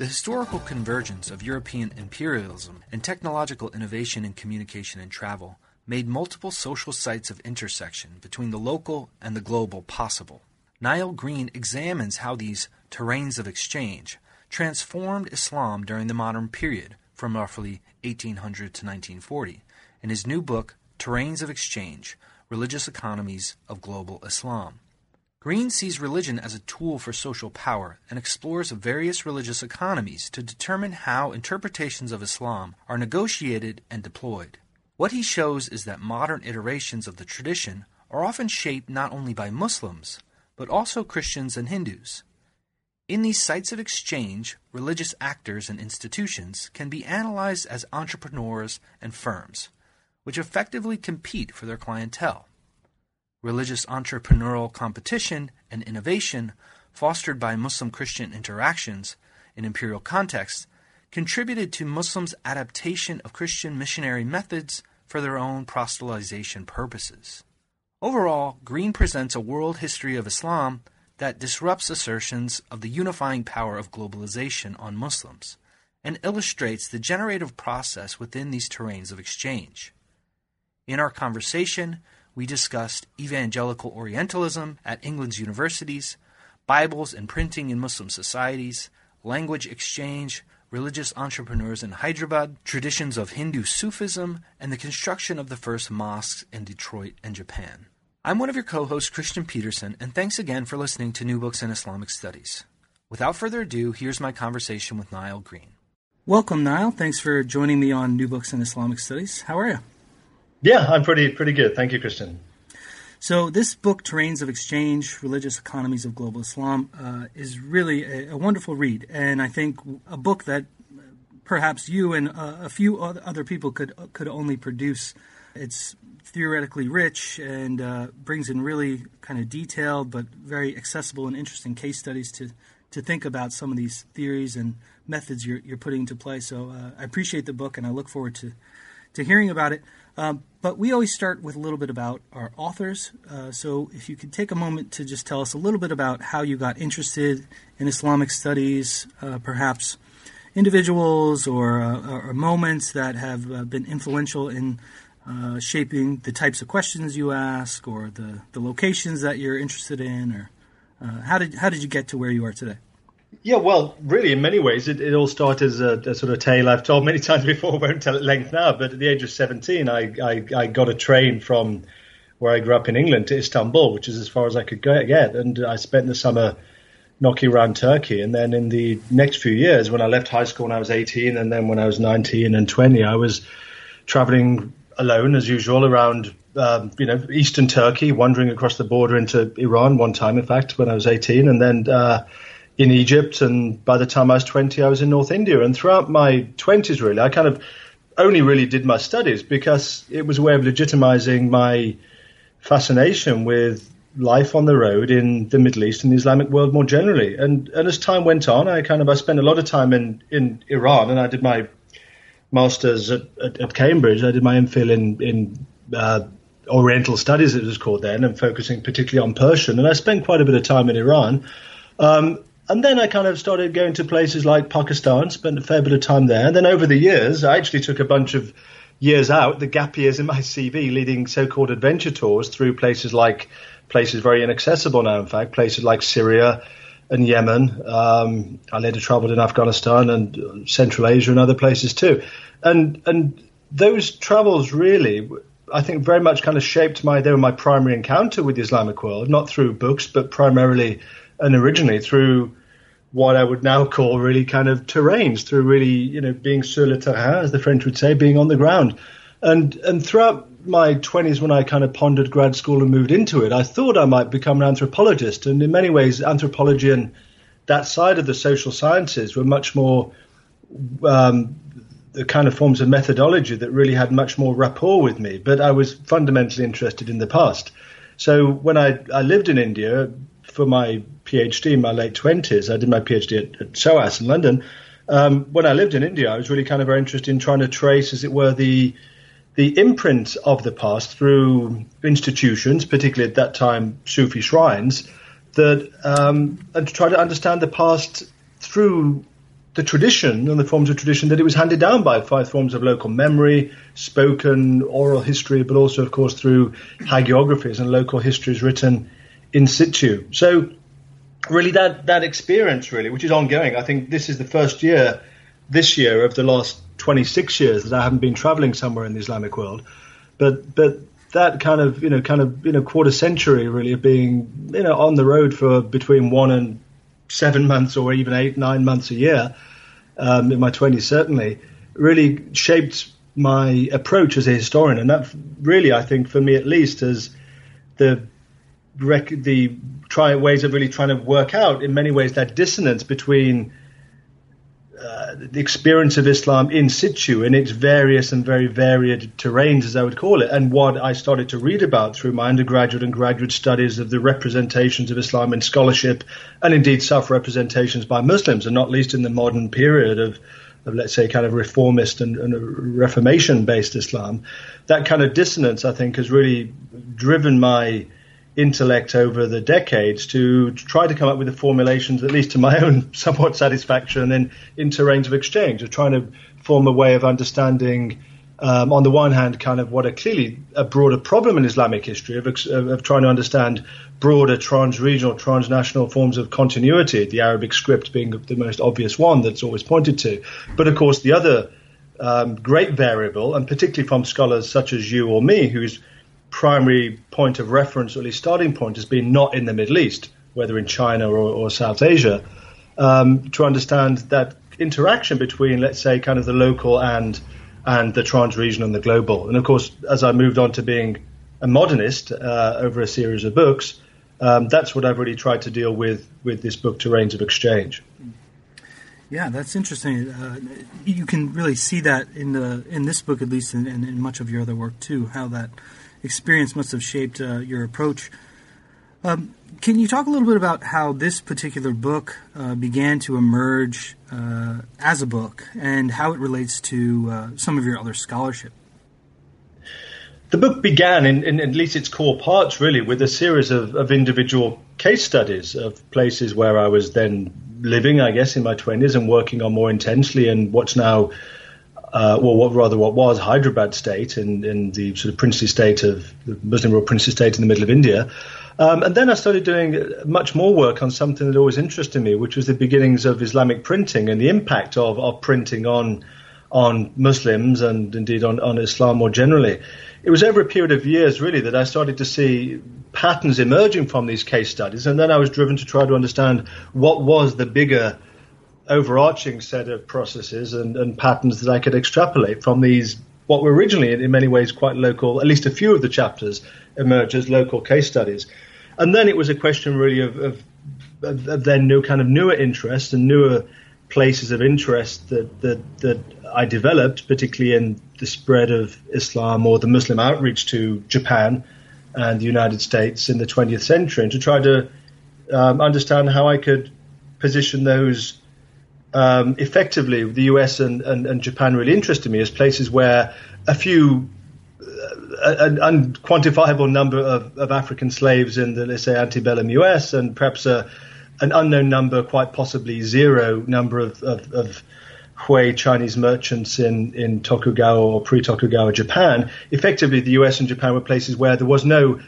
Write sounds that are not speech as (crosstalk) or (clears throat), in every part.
The historical convergence of European imperialism and technological innovation in communication and travel made multiple social sites of intersection between the local and the global possible. Niall Green examines how these terrains of exchange transformed Islam during the modern period from roughly 1800 to 1940 in his new book, Terrains of Exchange Religious Economies of Global Islam. Green sees religion as a tool for social power and explores various religious economies to determine how interpretations of Islam are negotiated and deployed. What he shows is that modern iterations of the tradition are often shaped not only by Muslims, but also Christians and Hindus. In these sites of exchange, religious actors and institutions can be analyzed as entrepreneurs and firms, which effectively compete for their clientele religious entrepreneurial competition and innovation fostered by Muslim Christian interactions in imperial contexts contributed to Muslims' adaptation of Christian missionary methods for their own proselytization purposes. Overall, Green presents a world history of Islam that disrupts assertions of the unifying power of globalization on Muslims and illustrates the generative process within these terrains of exchange. In our conversation, we discussed evangelical Orientalism at England's universities, Bibles and printing in Muslim societies, language exchange, religious entrepreneurs in Hyderabad, traditions of Hindu Sufism, and the construction of the first mosques in Detroit and Japan. I'm one of your co hosts, Christian Peterson, and thanks again for listening to New Books in Islamic Studies. Without further ado, here's my conversation with Niall Green. Welcome, Niall. Thanks for joining me on New Books in Islamic Studies. How are you? Yeah, I'm pretty pretty good. Thank you, Christian. So this book, Terrains of Exchange: Religious Economies of Global Islam, uh, is really a, a, wonderful read, and I think a book that perhaps you and uh, a few other people could could only produce. It's theoretically rich and uh, brings in really kind of detailed but very accessible and interesting case studies to to think about some of these theories and methods you're, you're putting into play. So uh, I appreciate the book, and I look forward to to hearing about it. Um, but we always start with a little bit about our authors. Uh, so if you could take a moment to just tell us a little bit about how you got interested in Islamic studies, uh, perhaps individuals or, uh, or, moments that have uh, been influential in uh, shaping the types of questions you ask or the, the locations that you're interested in, or uh, how did how did you get to where you are today? Yeah, well, really, in many ways, it, it all started as a, a, sort of tale I've told many (laughs) times before. Won't tell at length now. But at the age of seventeen, I, I, I got a train from where I grew up in England to Istanbul, which is as far as I could go, get. And I spent the summer knocking around Turkey. And then in the next few years, when I left high school when I was 18, and then when I was 19 and 20, I was traveling alone as usual around, um, you know, eastern Turkey, wandering across the border into Iran one time, in fact, when I was 18. And then, uh, in Egypt, and by the time I was 20, I was in North India. And throughout my 20s, really, I kind of only really did my studies because it was a way of legitimizing my fascination with life on the road in the Middle East and the Islamic world more generally. And and as time went on, I kind of I spent a lot of time in in Iran, and I did my masters at, at, at Cambridge. I did my MPhil in in uh, Oriental Studies, it was called then, and focusing particularly on Persian. And I spent quite a bit of time in Iran. Um, and then I kind of started going to places like Pakistan, spent a fair bit of time there. And then over the years, I actually took a bunch of years out, the gap years in my (laughs) CV, leading so-called adventure tours through places like places very inaccessible now. In fact, places like Syria and Yemen. Um, I later travelled in Afghanistan and Central Asia and other places too. And and those travels really, I think, very much kind of shaped my. They were my primary encounter with the Islamic world, not through books, but primarily and originally through what I would now call really kind of terrains through really, you know, being sur le terrain, as the French would say, being on the ground. And and throughout my 20s when I kind of pondered grad school and moved into it, I thought I might become an anthropologist. And in many ways, anthropology and that side of the social sciences were much more um, the kind of forms of methodology that really had much more rapport with me. But I was fundamentally interested in the past. So when I, I lived in India for my PhD in my late 20s, I did my PhD at, at SOAS in London. Um, when I lived in India, I was really kind of very interested in trying to trace, as it were, the the imprint of the past through institutions, particularly at that time Sufi shrines, that um, and to try to understand the past through the tradition and the forms of tradition that it was handed down by five forms of local memory, spoken, oral history, but also, of course, through hagiographies and local histories written in situ. So, really, that that experience, really, which is ongoing. I think this is the first year, this year of the last 26 years that I haven't been traveling somewhere in the Islamic world, but but that kind of you know kind of you know quarter century really of being you know on the road for between one and seven months or even eight, nine months a year, um, in my 20s certainly, really shaped my approach as a historian. And that really, I think, for me at least, as the rec- the try ways of really trying to work out in many ways that dissonance between uh, the experience of Islam in situ in its various and very varied terrains, as I would call it, and what I started to read about through my undergraduate and graduate studies of the representations of Islam in scholarship, and indeed self representations by Muslims, and not least in the modern period of, of let's say, kind of reformist and, and Reformation based Islam. That kind of dissonance, I think, has really driven my intellect over the decades to, to, try to come up with the formulations, at least to my (laughs) own somewhat satisfaction, in, in terrains of exchange, of trying to form a way of understanding, um, on the one hand, kind of what are clearly a broader problem in Islamic history, of, of, of trying to understand broader trans-regional, transnational forms of continuity, the Arabic script being the most obvious one that's always pointed to. But of course, the other um, great variable, and particularly from scholars such as you or me, who's primary point of reference, or at least starting point, has been not in the Middle East, whether in China or, or South Asia, um, to understand that interaction between, let's say, kind of the local and and the trans-regional and the global. And of course, as I moved on to being a modernist uh, over a series of books, um, that's what I've really tried to deal with with this book, Terrains of Exchange. Yeah, that's interesting. Uh, you can really see that in the in this book, at least, and in, in, much of your other work too. How that experience must have shaped uh, your approach. Um, can you talk a little bit about how this particular book uh, began to emerge uh, as a book and how it relates to uh, some of your other scholarship? The book began, in, in, at least its core parts, really, with a series of, of individual case studies of places where I was then living, I guess, in my 20s and working on more intensely and what's now uh, well, what rather what was Hyderabad state in, in the sort of princely state of the Muslim ruled princely state in the middle of India. Um, and then I started doing much more work on something that always interested me, which was the beginnings of Islamic printing and the impact of, of printing on on Muslims and indeed on, on Islam more generally. It was over a period of years, really, that I started to see patterns emerging from these case studies, and then I was driven to try to understand what was the bigger overarching set of processes and, and patterns that I could extrapolate from these what were originally in many ways quite local, at least a few of the chapters emerge as local case studies. And then it was a question really of, of, of, then new kind of newer interests and newer places of interest that, that, that I developed, particularly in the spread of Islam or the Muslim outreach to Japan and the United States in the 20th century, and to try to um, understand how I could position those um, effectively, the US and, and, and, Japan really interested me as places where a few, uh, an unquantifiable number of, of, African slaves in the, let's say, antebellum US, and perhaps a, an unknown number, quite possibly zero number of, of, of Hui Chinese merchants in, in Tokugawa or pre Tokugawa Japan. Effectively, the US and Japan were places where there was no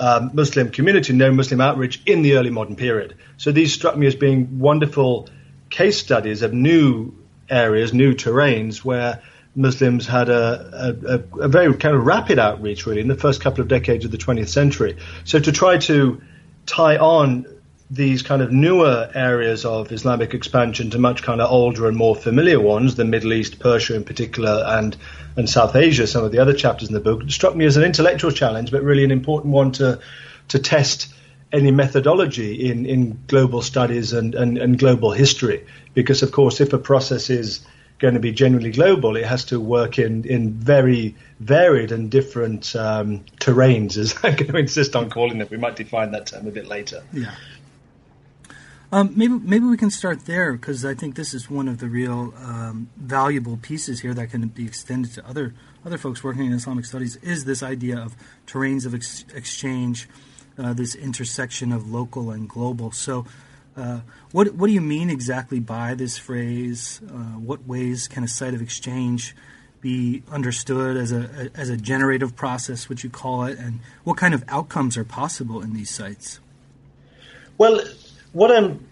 um, Muslim community, no Muslim outreach in the early modern period. So these struck me as being wonderful case studies of new areas, new terrains where Muslims had a, a, a, very kind of rapid outreach, really, in the first couple of decades of the 20th century. So to try to tie on these kind of newer areas of Islamic expansion to much kind of older and more familiar ones, the Middle East, Persia in particular, and and South Asia, some of the other chapters in the book, struck me as an intellectual challenge, but really an important one to to test any methodology in, in global studies and, and, and global history. Because of course, if a process is going to be generally global, it has to work in, in very varied and different um, terrains, as (laughs) I'm going to insist on calling it. We might define that term a bit later. Yeah. Um, maybe maybe we can start there because I think this is one of the real um, valuable pieces here that can be extended to other other folks working in Islamic studies. Is this idea of terrains of ex- exchange, uh, this intersection of local and global? So, uh, what what do you mean exactly by this phrase? Uh, what ways can a site of exchange be understood as a as a generative process, which you call it, and what kind of outcomes are possible in these sites? Well, what I'm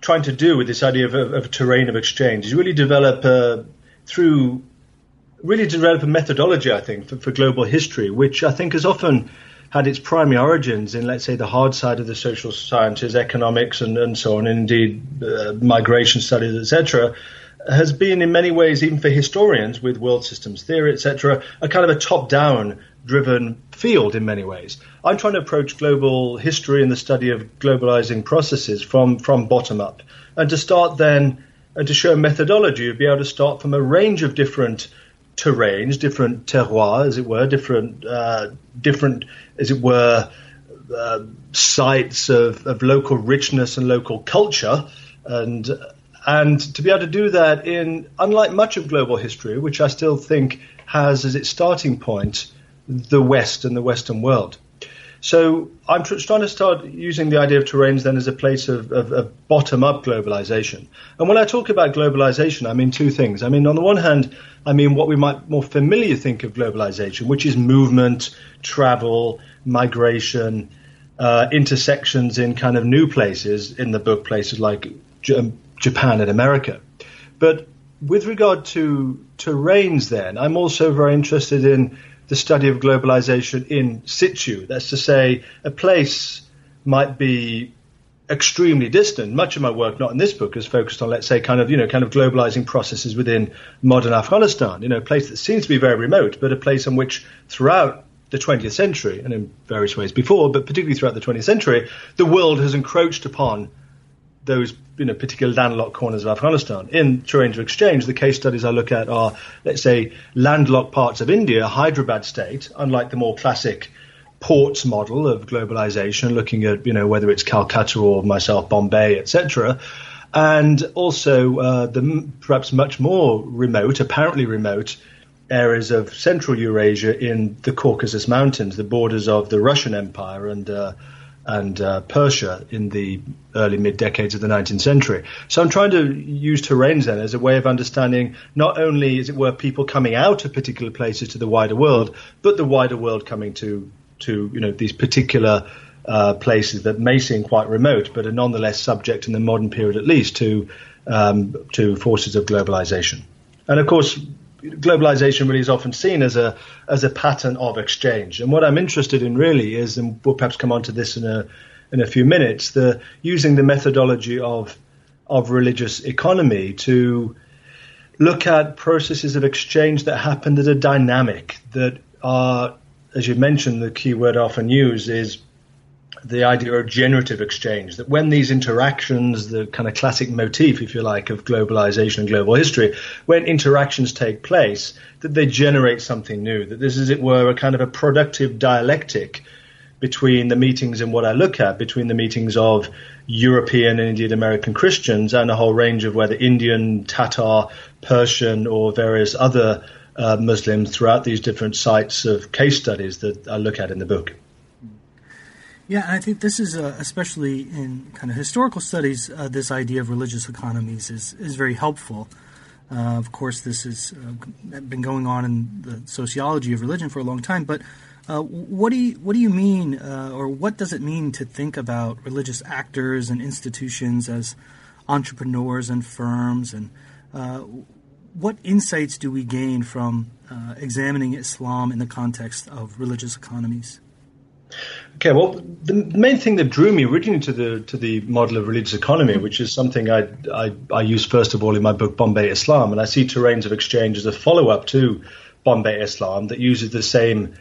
trying to do with this idea of, of, of terrain of exchange is really develop a, through really develop a methodology, I think, for, for, global history, which I think is often had its primary origins in, let's say, the hard side of the social sciences, economics, and, and so on, and indeed uh, migration studies, etc., has been in many ways, even for historians with world systems theory, etc., a kind of a top-down driven field in many ways. I'm trying to approach global history and the study of globalizing processes from, from bottom up. And to start then, and to show methodology, you'd be able to start from a range of different terrains, different terroirs, as it were, different, uh, different, as it were, uh, sites of, of local richness and local culture, and and to be able to do that in, unlike much of global history, which I still think has as its starting point the West and the Western world. So I'm tr- trying to start using the idea of terrains then as a place of, of, of bottom-up globalization. And when I talk about globalization, I mean two things. I mean, on the one hand, I mean what we might more familiar think of globalization, which is movement, travel, migration, uh, intersections in kind of new places in the book, places like J- um, Japan and America. But with regard to terrains, then I'm also very interested in the study of globalization in situ. That's to say, a place might be extremely distant. Much of my work, not in this book, is focused on, let's say, kind of, you know, kind of globalizing processes within modern Afghanistan. You know, a place that seems to be very remote, but a place on which throughout the 20th century, and in various ways before, but particularly throughout the 20th century, the world has encroached upon those you know, particular landlocked corners of Afghanistan. In of Exchange, the case studies I look at are, let's say, landlocked parts of India, Hyderabad state, unlike the more classic ports model of globalization, looking at, you know, whether it's Calcutta or myself, Bombay, etc. And also uh, the perhaps much more remote, apparently remote, areas of central Eurasia in the Caucasus Mountains, the borders of the Russian Empire and uh, and uh, Persia in the early mid decades of the 19th century. So I'm trying to use terrains then as a way of understanding not only, as it were, people coming out of particular places to the wider world, but the wider world coming to to you know these particular uh, places that may seem quite remote, but are nonetheless subject in the modern period at least to um, to forces of globalization. And of course, globalization really is often seen as a as a pattern of exchange. And what I'm interested in really is, and we'll perhaps come on to this in a in a few minutes, the using the methodology of of religious economy to look at processes of exchange that happen that are dynamic, that are, as you mentioned, the key word often used is the idea of generative exchange, that when these interactions, the kind of classic motif, if you like, of globalization and global history, when interactions take place, that they generate something new, that this, as it were, a kind of a productive dialectic between the meetings and what I look at, between the meetings of European and indeed American Christians and a whole range of whether Indian, Tatar, Persian, or various other uh, Muslims throughout these different sites of case studies that I look at in the book. Yeah, I think this is uh, especially in kind of historical studies. Uh, this idea of religious economies is is very helpful. Uh, of course, this has uh, been going on in the sociology of religion for a long time. But uh, what do you what do you mean, uh, or what does it mean to think about religious actors and institutions as entrepreneurs and firms, and what insights do we gain from examining Islam in the context of religious economies? Okay, well, the main thing that drew me originally to the to the model of religious economy, which is something I, I, I use first of all in my book Bombay Islam, and I see terrains of exchange as a follow up to Bombay Islam that uses the same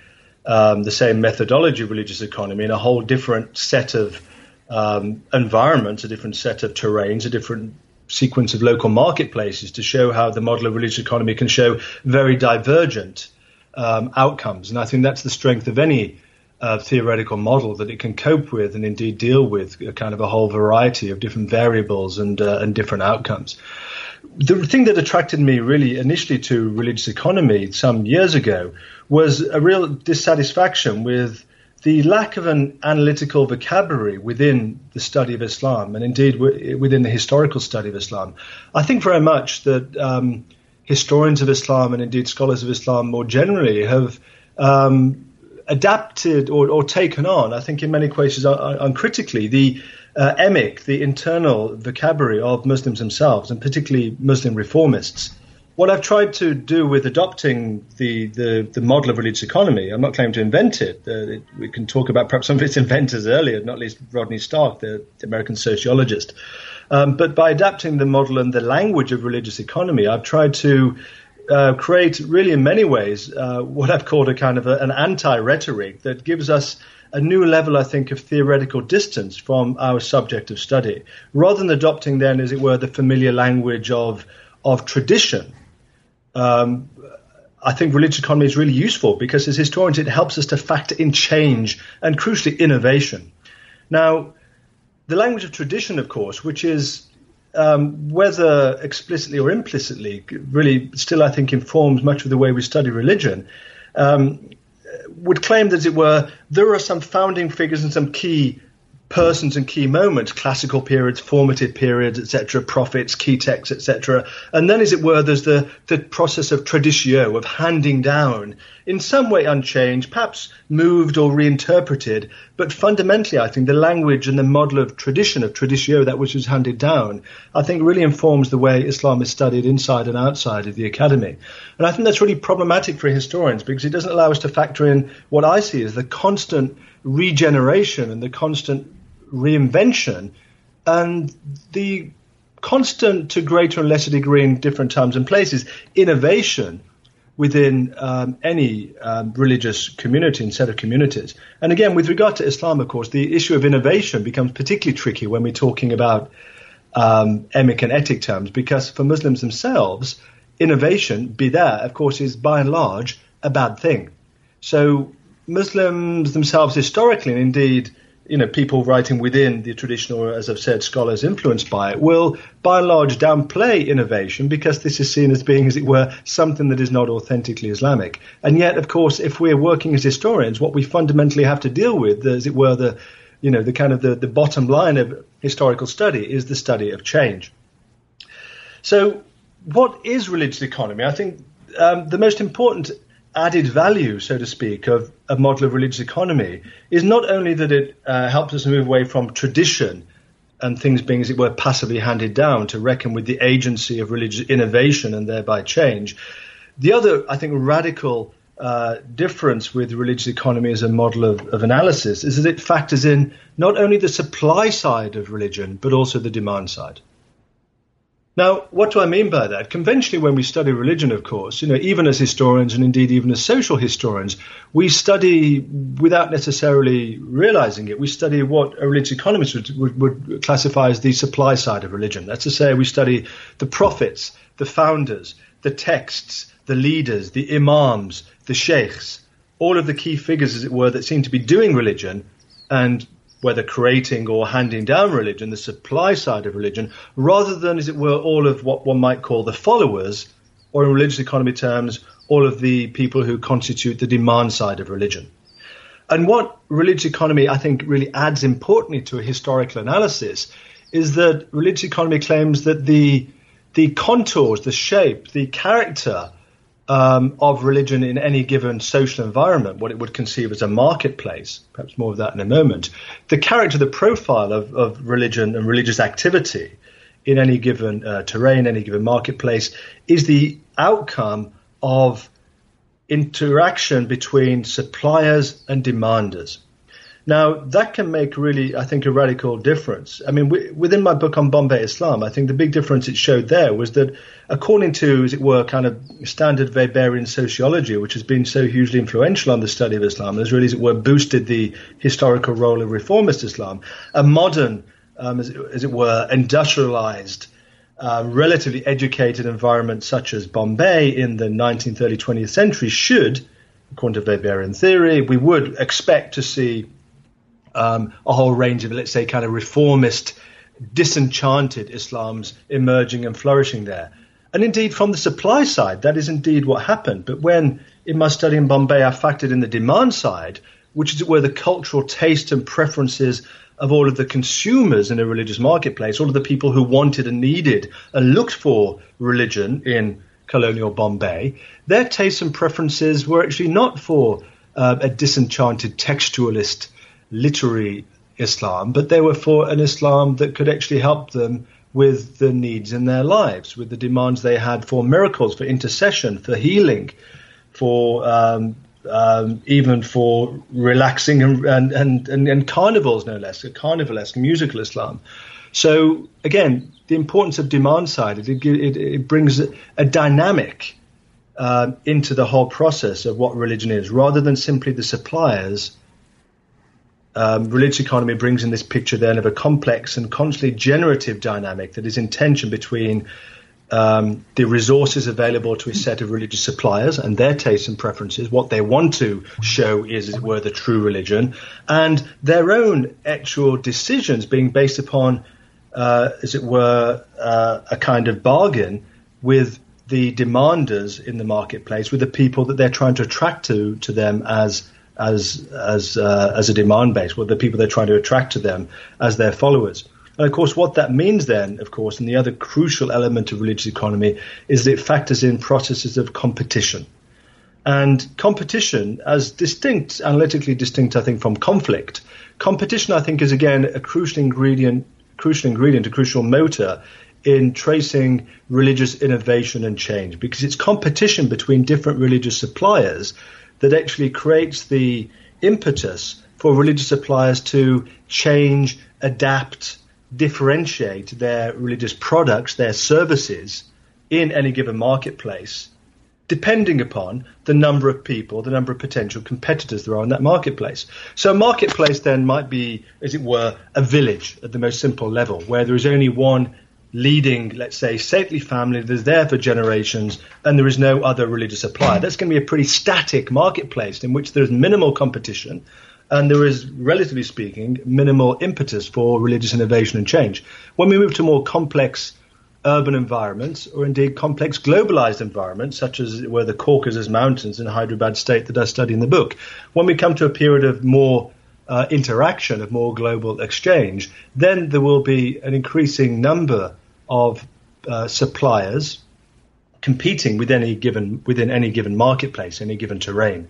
um, the same methodology of religious economy in a whole different set of um, environments, a different set of terrains, a different sequence of local marketplaces to show how the model of religious economy can show very divergent um, outcomes. And I think that's the strength of any uh, theoretical model that it can cope with and indeed deal with a kind of a whole variety of different variables and uh, and different outcomes. The thing that attracted me really initially to religious economy some years ago was a real dissatisfaction with the lack of an analytical vocabulary within the study of Islam, and indeed within the historical study of Islam. I think very much that um, historians of Islam and indeed scholars of Islam more generally have um, adapted or, or, taken on, I think in many cases uncritically, the uh, emic, the internal vocabulary of Muslims themselves, and particularly Muslim reformists what I've tried to do with adopting the, the, the, model of religious economy, I'm not claiming to invent it. Uh, it. We can talk about perhaps some of its (laughs) inventors earlier, not least Rodney Stark, the, the American sociologist. Um, but by adapting the model and the language of religious economy, I've tried to uh, create, really, in many ways, uh, what I've called a kind of a, an anti rhetoric that gives us a new level, I think, of theoretical distance from our subject of study, rather than adopting then, as it were, the familiar language of of tradition um, I think religious economy is really useful because as historians it helps us to factor in change and crucially innovation. Now, the language of tradition, of course, which is um, whether explicitly or implicitly, really still I think informs much of the way we study religion, um, would claim that, as it were, there are some founding figures and some key persons and key moments, classical periods, formative periods, etc., prophets, key texts, etc. And then, as it were, there's the, the process of traditio, of handing down, in some way unchanged, perhaps moved or reinterpreted, but fundamentally, I think the language and the model of tradition, of traditio, that which is handed down, I think really informs the way Islam is studied inside and outside of the academy. And I think that's really problematic for historians because it doesn't allow us to factor in what I see as the constant regeneration and the constant reinvention and the constant to greater and lesser degree in different times and places innovation within um, any um, religious community and set of communities. And again, with regard to Islam, of course, the issue of innovation becomes particularly tricky when we're talking about um, emic and etic terms, because for Muslims themselves, innovation, bid'a, of course, is by and large a bad thing. So Muslims themselves, historically, and indeed you know, people writing within the traditional, as I've said, scholars influenced by it, will by and large downplay innovation because this is seen as being, as it were, something that is not authentically Islamic. And yet, of course, if we're working as historians, what we fundamentally have to deal with, as it were, the, you know, the kind of the, the bottom line of historical study is the study of change. So, what is religious economy? I think um, the most important added value, so to speak, of a model of religious economy is not only that it uh, helps us move away from tradition and things being, as it were, passively handed down to reckon with the agency of religious innovation and thereby change. The other, I think, radical uh, difference with religious economy as a model of, of analysis is that it factors in not only the supply side of religion, but also the demand side. Now, what do I mean by that? Conventionally, when we study religion, of course, you know, even as historians and indeed even as social historians, we study without necessarily realizing it. We study what a religious economist would, would, would classify as the supply side of religion. That's to say, we study the prophets, the founders, the texts, the leaders, the imams, the sheikhs, all of the key figures, as it were, that seem to be doing religion and whether creating or handing down religion, the supply side of religion, rather than, as it were, all of what one might call the followers, or in religious economy terms, all of the people who constitute the demand side of religion. And what religious economy, I think, really adds importantly to a historical analysis is that religious economy claims that the the contours, the shape, the character um, of religion in any given social environment, what it would conceive as a marketplace, perhaps more of that in a moment, the character, the profile of, of religion and religious activity in any given uh, terrain, any given marketplace, is the outcome of interaction between suppliers and demanders. Now, that can make really, I think, a radical difference. I mean, w- within my book on Bombay Islam, I think the big difference it showed there was that, according to, as it were, kind of standard Weberian sociology, which has been so hugely influential on the study of Islam, has really, as it were, boosted the historical role of reformist Islam, a modern, um, as, it, as, it, were, industrialized, uh, relatively educated environment such as Bombay in the 19th, early 20th century should, according to Weberian theory, we would expect to see um, a whole range of, let's say, kind of reformist, disenchanted Islams emerging and flourishing there. And indeed, from the supply side, that is indeed what happened. But when, in my study in Bombay, I factored in the demand side, which is where the cultural taste and preferences of all of the consumers in a religious marketplace, all of the people who wanted and needed and looked for religion in colonial Bombay, their tastes and preferences were actually not for uh, a disenchanted textualist literary Islam, but they were for an Islam that could actually help them with the needs in their lives, with the demands they had for miracles, for intercession, for healing, for um, um, even for relaxing and, and, and, and, carnivals, no less, a carnivalesque musical Islam. So again, the importance of demand side, it, it, it brings a dynamic uh, into the whole process of what religion is, rather than simply the suppliers um, religious economy brings in this picture then of a complex and constantly generative dynamic that is in tension between um, the resources available to a set of religious suppliers and their tastes and preferences, what they want to show is, as it were, the true religion, and their own actual decisions being based upon, uh, as it were, uh, a kind of bargain with the demanders in the marketplace, with the people that they're trying to attract to to them as as as uh, as a demand base, with the people they're trying to attract to them as their followers. And of course, what that means then, of course, and the other crucial element of religious economy is that it factors in processes of competition. And competition, as distinct, analytically distinct, I think, from conflict, competition, I think, is again a crucial ingredient, crucial ingredient, a crucial motor in tracing religious innovation and change, because it's competition between different religious suppliers that actually creates the impetus for religious suppliers to change, adapt, differentiate their religious products, their services in any given marketplace, depending upon the number of people, the number of potential competitors there are in that marketplace. So a marketplace then might be, as it were, a village at the most simple level, where there is only one leading, let's say, stately family that is there for generations and there is no other religious supplier. That's going to be a pretty static marketplace in which there's minimal competition and there is, relatively speaking, minimal impetus for religious innovation and change. When we move to more complex urban environments or indeed complex globalized environments, such as where the Caucasus Mountains in Hyderabad state that I study in the book, when we come to a period of more uh, interaction, of more global exchange, then there will be an increasing number of uh, suppliers competing with any given within any given marketplace, any given terrain.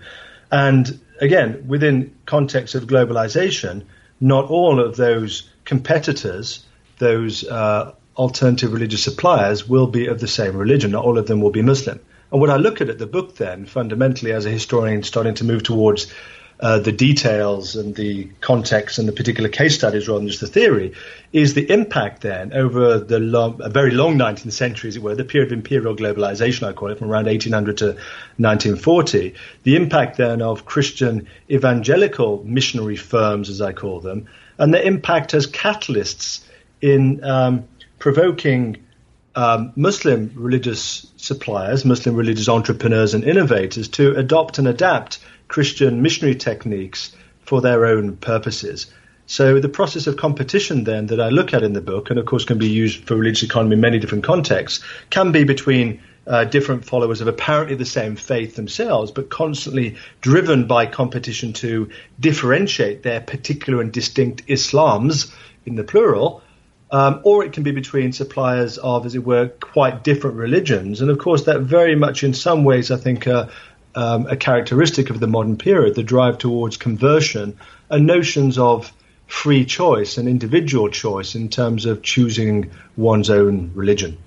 And again, within context of globalization, not all of those competitors, those uh, alternative religious suppliers, will be of the same religion. Not all of them will be Muslim. And what I look at at the book then, fundamentally as a historian starting to move towards uh, the details and the context and the particular case studies rather than just the theory, is the impact then over the long, a very long 19th century, as it were, the period of imperial globalization, I call it, from around 1800 to 1940, the impact then of Christian evangelical missionary firms, as I call them, and the impact as catalysts in um, provoking um, Muslim religious suppliers, Muslim religious entrepreneurs and innovators to adopt and adapt Christian missionary techniques for their own purposes. So the process of competition then that I look at in the book, and of course can be used for religious economy in many different contexts, can be between uh, different followers of apparently the same faith themselves, but constantly driven by competition to differentiate their particular and distinct Islams in the plural. Um, or it can be between suppliers of, as it were, quite different religions. And of course, that very much in some ways, I think, uh, um, a characteristic of the modern period, the drive towards conversion, and notions of free choice and individual choice in terms of choosing one's own religion.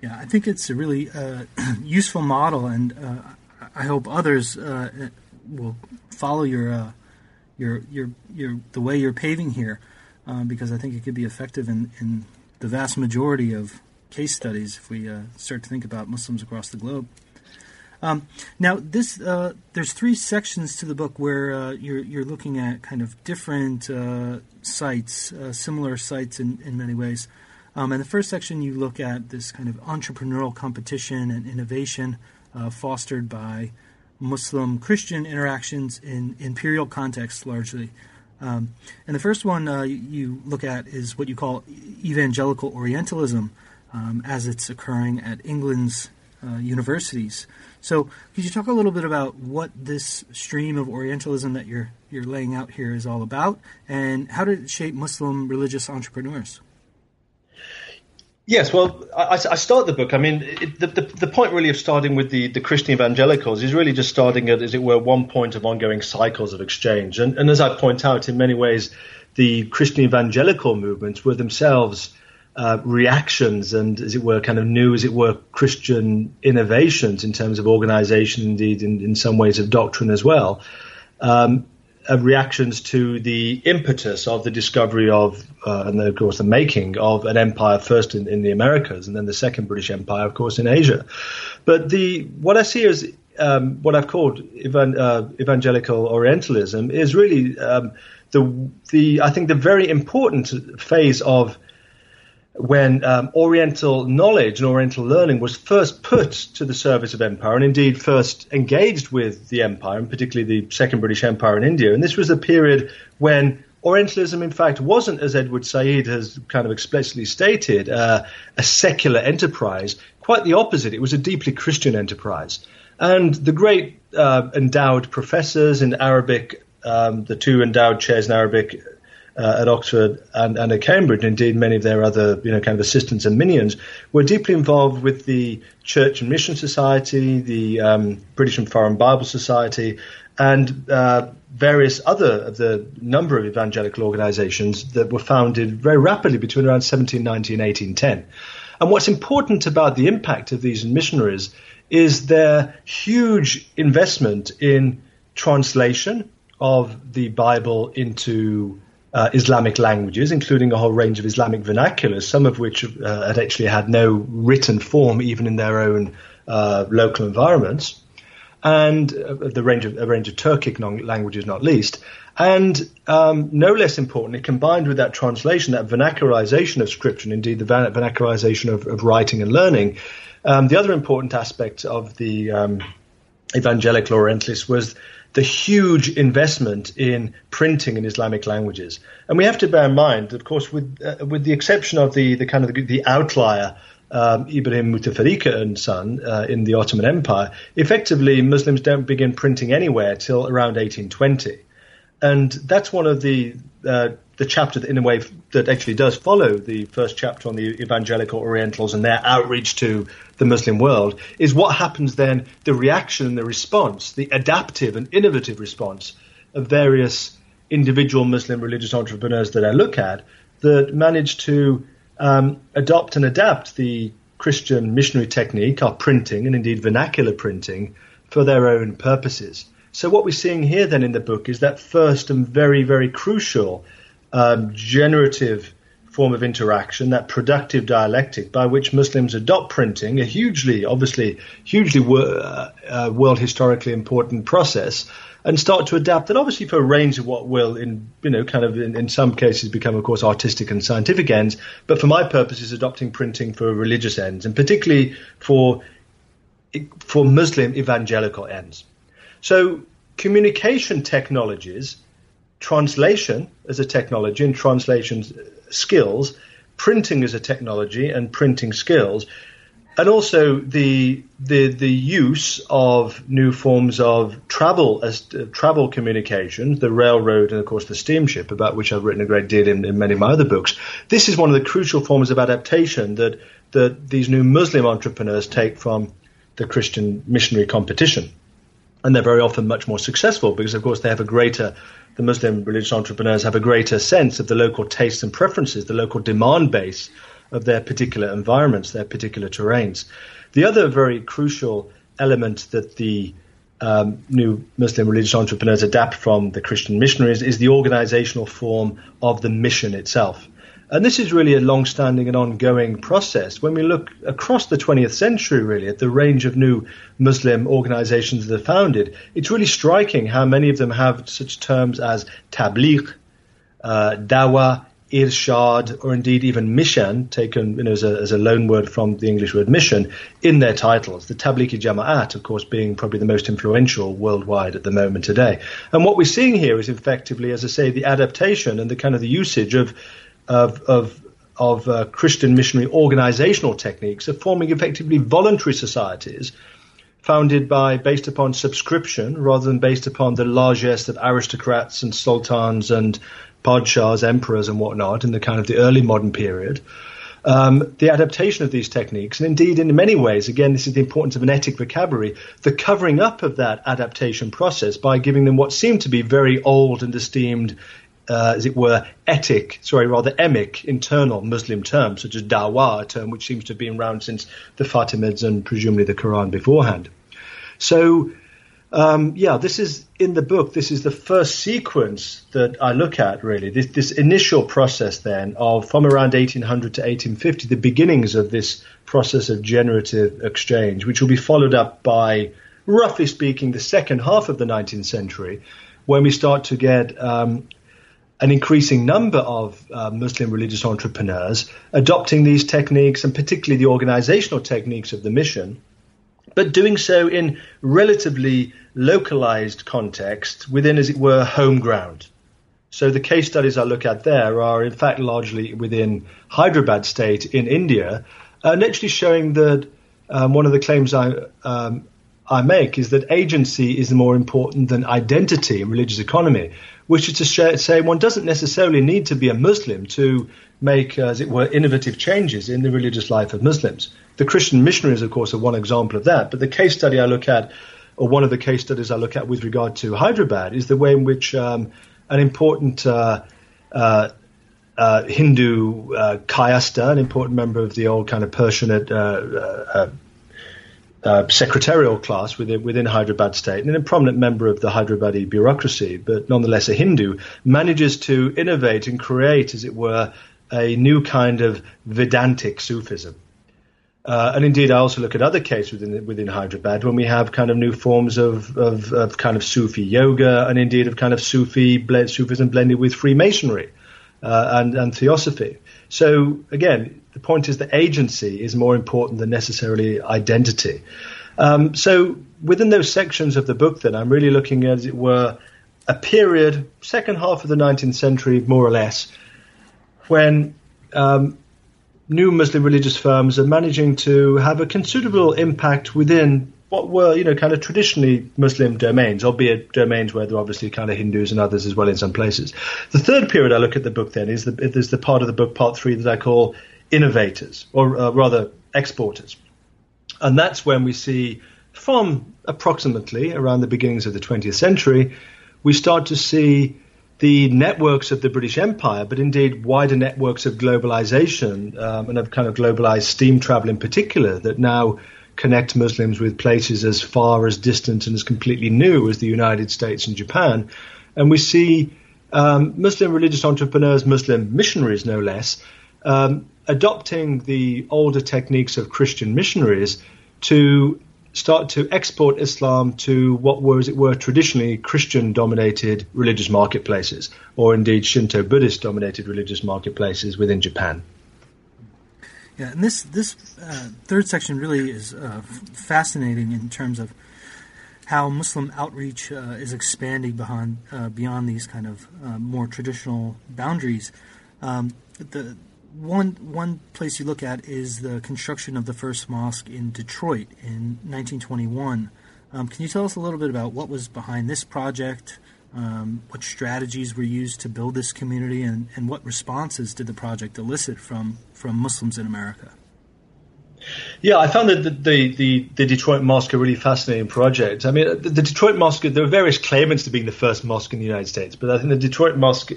Yeah, I think it's a really uh, (clears throat) useful model, and uh, I hope others uh, will follow your uh, your your your the way you're paving here, um, because I think it could be effective in, in the vast majority of case studies if we uh, start to think about Muslims across the globe. Um, now, this uh, there's three sections to the book where uh, you're you're looking at kind of different uh, sites, uh, similar sites in, in many ways. Um, and the first section, you look at this kind of entrepreneurial competition and innovation uh, fostered by Muslim Christian interactions in imperial contexts largely. Um, and the first one uh, you look at is what you call evangelical Orientalism um, as it's occurring at England's universities. So, could you talk a little bit about what this stream of Orientalism that you're you're laying out here is all about, and how did it shape Muslim religious entrepreneurs? Yes, well, I, I start the book. I mean, it, the, the, the point really of starting with the, the Christian evangelicals is really just starting at, as it were, one point of ongoing cycles of exchange. And, and as I point out, in many ways, the Christian evangelical movements were themselves uh, reactions and, as it were, kind of new, as it were, Christian innovations in terms of organization, indeed, in, in some ways of doctrine as well. Um, of reactions to the impetus of the discovery of, uh, and of course the making of an empire first in, in, the Americas and then the second British Empire, of course, in Asia. But the what I see as um, what I've called evan, uh, evangelical Orientalism is really um, the the I think the very important phase of when um, Oriental knowledge and Oriental learning was first put to the service of empire, and indeed first engaged with the empire, and particularly the Second British Empire in India. And this was a period when Orientalism, in fact, wasn't, as Edward Said has kind of explicitly stated, uh, a secular enterprise. Quite the opposite. It was a deeply Christian enterprise. And the great uh, endowed professors in Arabic, um, the two endowed chairs in Arabic, uh, at Oxford and, and, at Cambridge, indeed many of their other, you know, kind of assistants and minions, were deeply involved with the Church and Mission Society, the um, British and Foreign Bible Society, and uh, various other of the number of evangelical organizations that were founded very rapidly between around 1790 and 1810. And what's important about the impact of these missionaries is their huge investment in translation of the Bible into uh, Islamic languages, including a whole range of Islamic vernaculars, some of which uh, had actually had no written form even in their own uh, local environments, and uh, the range of a range of Turkic languages, not least. And um, no less importantly, combined with that translation, that vernacularization of scripture, and indeed the vernacularization of, of writing and learning, um, the other important aspect of the um, evangelical Orientalists was the huge investment in printing in Islamic languages. And we have to bear in mind, of course, with uh, with the exception of the, the kind of the, the outlier um, Ibrahim Mutafarrika and son uh, in the Ottoman Empire, effectively Muslims don't begin printing anywhere till around 1820. And that's one of the uh, the chapter that, in a way that actually does follow the first chapter on the evangelical Orientals and their outreach to the Muslim world is what happens then, the reaction and the response, the adaptive and innovative response of various individual Muslim religious entrepreneurs that I look at that manage to um, adopt and adapt the Christian missionary technique of printing and indeed vernacular printing for their own purposes. So what we're seeing here then in the book is that first and very, very crucial um, generative form of interaction, that productive dialectic by which Muslims adopt printing, a hugely, obviously, hugely uh, uh, world historically important process, and start to adapt it, obviously for a range of what will, in you know, kind of in, in some cases become, of course, artistic and scientific ends, but for my purposes, adopting printing for religious ends, and particularly for for Muslim evangelical ends. So communication technologies translation as a technology and translation skills, printing as a technology and printing skills, and also the the the use of new forms of travel as uh, travel communications, the railroad and of course the steamship, about which I've written a great deal in, in many of my other books. This is one of the crucial forms of adaptation that that these new Muslim entrepreneurs take from the Christian missionary competition and they're very often much more successful because, of course, they have a greater, the Muslim religious entrepreneurs have a greater sense of the local tastes and preferences, the local demand base of their particular environments, their particular terrains. The other very crucial element that the um, new Muslim religious entrepreneurs adapt from the Christian missionaries is the organizational form of the mission itself. And this is really a long standing and ongoing process. When we look across the 20th century, really, at the range of new Muslim organizations that are founded, it's really striking how many of them have such terms as tabligh, uh, dawa, irshad, or indeed even mission, taken you know, as, a, as a loan word from the English word mission, in their titles. The Tablighi Jama'at, of course, being probably the most influential worldwide at the moment today. And what we're seeing here is effectively, as I say, the adaptation and the kind of the usage of of, of of uh, Christian missionary organizational techniques of forming effectively voluntary societies founded by based upon subscription rather than based upon the largesse of aristocrats and sultans and padshahs, emperors and whatnot in the kind of the early modern period. Um, the adaptation of these techniques, and indeed in many ways, again, this is the importance of an etic vocabulary, the covering up of that adaptation process by giving them what seemed to be very old and esteemed uh, as it were, etic, sorry, rather emic, internal Muslim terms, such as dawah, a term which seems to have been around since the Fatimids and presumably the Quran beforehand. So, um, yeah, this is in the book. This is the first sequence that I look at, really. This, this initial process, then, of from around 1800 to 1850, the beginnings of this process of generative exchange, which will be followed up by, roughly speaking, the second half of the 19th century, when we start to get um, an increasing number of uh, Muslim religious entrepreneurs adopting these techniques and particularly the organizational techniques of the mission, but doing so in relatively localized context within, as it were, home ground. So the case studies I look at there are, in fact, largely within Hyderabad state in India, and actually showing that um, one of the claims I um, I make is that agency is more important than identity in religious economy which is to say one doesn't necessarily need to be a Muslim to make, as it were, innovative changes in the religious life of Muslims. The Christian missionaries, of course, are one example of that. But the case study I look at, or one of the case studies I look at with regard to Hyderabad, is the way in which um, an important uh, uh, uh, Hindu uh, Kayastha, an important member of the old kind of Persianate uh, uh, uh, secretarial class within, within Hyderabad state and a prominent member of the Hyderabadi bureaucracy, but nonetheless a Hindu, manages to innovate and create, as it were, a new kind of Vedantic Sufism. Uh, and indeed, I also look at other cases within within Hyderabad when we have kind of new forms of, of, of kind of Sufi yoga and indeed of kind of Sufi Sufism blended with Freemasonry uh, and and Theosophy. So again, the point is that agency is more important than necessarily identity. Um, so within those sections of the book, then I'm really looking at, as it were, a period, second half of the 19th century, more or less, when um, new Muslim religious firms are managing to have a considerable impact within what were, you know, kind of traditionally Muslim domains, albeit domains where there are obviously kind of Hindus and others as well in some places. The third period I look at the book then is the, is the part of the book, part three, that I call innovators, or uh, rather exporters. And that's when we see, from approximately around the beginnings of the 20th century, we start to see the networks of the British Empire, but indeed wider networks of globalization um, and of kind of globalized steam travel in particular that now connect Muslims with places as far as distant and as completely new as the United States and Japan. And we see um, Muslim religious entrepreneurs, Muslim missionaries no less, um, adopting the older techniques of Christian missionaries to start to export Islam to what were, as it were, traditionally Christian dominated religious marketplaces, or indeed Shinto Buddhist dominated religious marketplaces within Japan. Yeah, and this this uh, third section really is uh, fascinating in terms of how Muslim outreach uh, is expanding beyond uh, beyond these kind of uh, more traditional boundaries. Um, the one one place you look at is the construction of the first mosque in Detroit in 1921. Um, can you tell us a little bit about what was behind this project, um, what strategies were used to build this community, and, and what responses did the project elicit from from Muslims in America? Yeah, I found the, the, the, the, Detroit Mosque a really fascinating project. I mean, the, the, Detroit Mosque, there are various claimants to being the first mosque in the United States, but I think the Detroit Mosque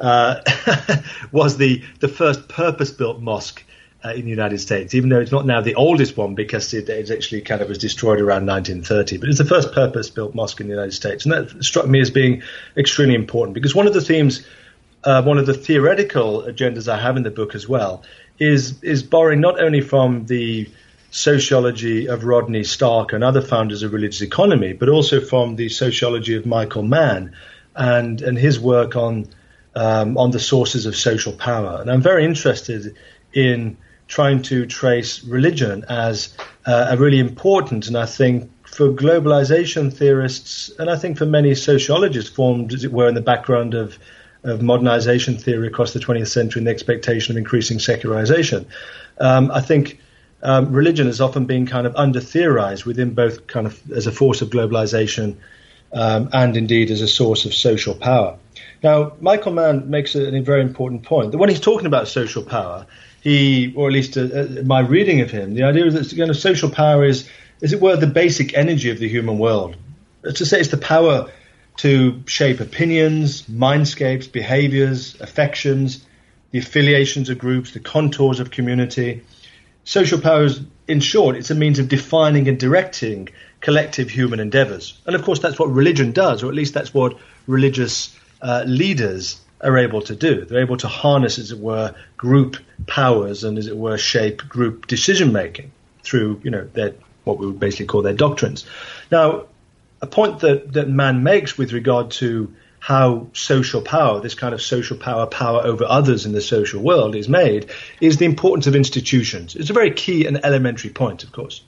uh, (laughs) was the, the first purpose built mosque uh, in the United States, even though it's not now the oldest one because it, it, actually kind of was destroyed around 1930. But it's the first purpose-built mosque in the United States, and that struck me as being extremely important because one of the themes, uh, one of the theoretical agendas I have in the book as well, is is borrowing not only from the sociology of Rodney Stark and other founders of religious economy, but also from the sociology of Michael Mann and and his work on um, on the sources of social power. And I'm very interested in trying to trace religion as uh, a really important and I think for globalization theorists and I think for many sociologists formed as it were in the background of of modernization theory across the 20th century and the expectation of increasing secularization. Um, I think um, religion has often been kind of under theorized within both kind of as a force of globalization um, and indeed as a source of social power. Now, Michael Mann makes a, a very important point that when he's talking about social power, he, or at least uh, uh, my reading of him, the idea is that you know, social power is, as it were, the basic energy of the human world. To say it's the power to shape opinions, mindscapes, behaviors, affections, the affiliations of groups, the contours of community. Social power is, in short, it's a means of defining and directing collective human endeavors. And of course, that's what religion does, or at least that's what religious uh, leaders are able to do. They're able to harness, as it were, group powers and, as it were, shape group decision making through, you know, their what we would basically call their doctrines. Now, a point that that Mann makes with regard to how social power, this kind of social power, power over others in the social world, is made, is the importance of institutions. It's a very key and elementary point, of course.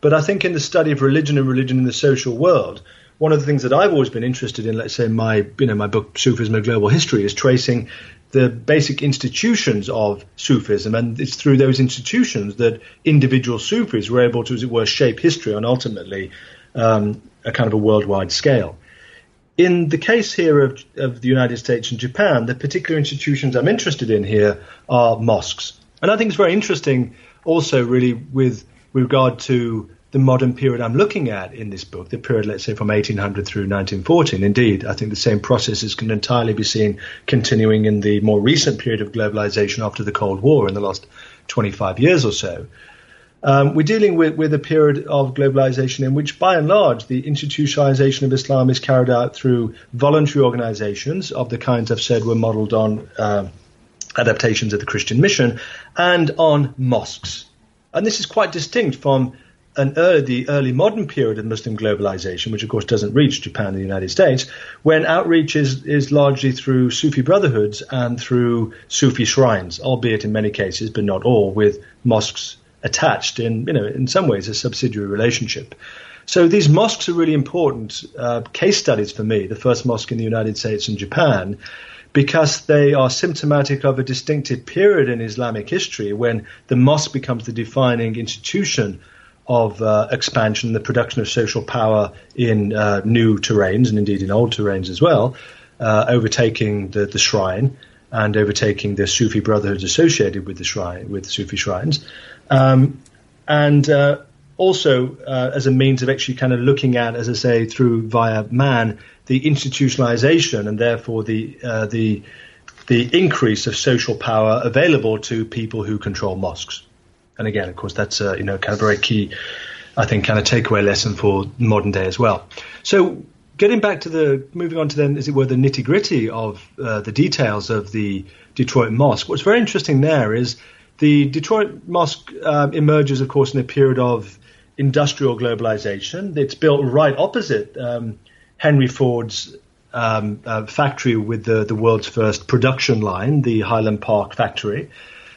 But I think in the study of religion and religion in the social world, one of the things that I've always been interested in, let's say my you know my book Sufism: A Global History, is tracing the basic institutions of Sufism, and it's through those institutions that individual Sufis were able to, as it were, shape history on ultimately um, a kind of a worldwide scale. In the case here of, of the United States and Japan, the particular institutions I'm interested in here are mosques, and I think it's very interesting also, really, with regard to the modern period I'm looking at in this book, the period, let's say, from 1800 through 1914. Indeed, I think the same processes can entirely be seen continuing in the more recent period of globalization after the Cold War in the last 25 years or so. Um, we're dealing with, with a period of globalization in which, by and large, the institutionalization of Islam is carried out through voluntary organizations of the kinds I've said were modeled on uh, adaptations of the Christian mission and on mosques. And this is quite distinct from an early, the early modern period of Muslim globalization, which of course doesn't reach Japan and the United States, when outreach is, is largely through Sufi brotherhoods and through Sufi shrines, albeit in many cases, but not all, with mosques attached in, you know, in some ways a subsidiary relationship. So these mosques are really important uh, case studies for me, the first mosque in the United States and Japan, because they are symptomatic of a distinctive period in Islamic history when the mosque becomes the defining institution of uh, expansion, the production of social power in uh, new terrains and indeed in old terrains as well, uh, overtaking the, the shrine and overtaking the Sufi brotherhoods associated with the shrine, with Sufi shrines, um, and uh, also uh, as a means of actually kind of looking at, as I say, through via Mann, the institutionalization and therefore the uh, the the increase of social power available to people who control mosques. And again, of course, that's a, you know kind of very key, I think, kind of takeaway lesson for modern day as well. So getting back to the moving on to then, as it were, the nitty gritty of uh, the details of the Detroit Mosque. What's very interesting there is the Detroit Mosque um, emerges, of course, in a period of industrial globalization. It's built right opposite um, Henry Ford's um, uh, factory with the, the world's first production line, the Highland Park factory.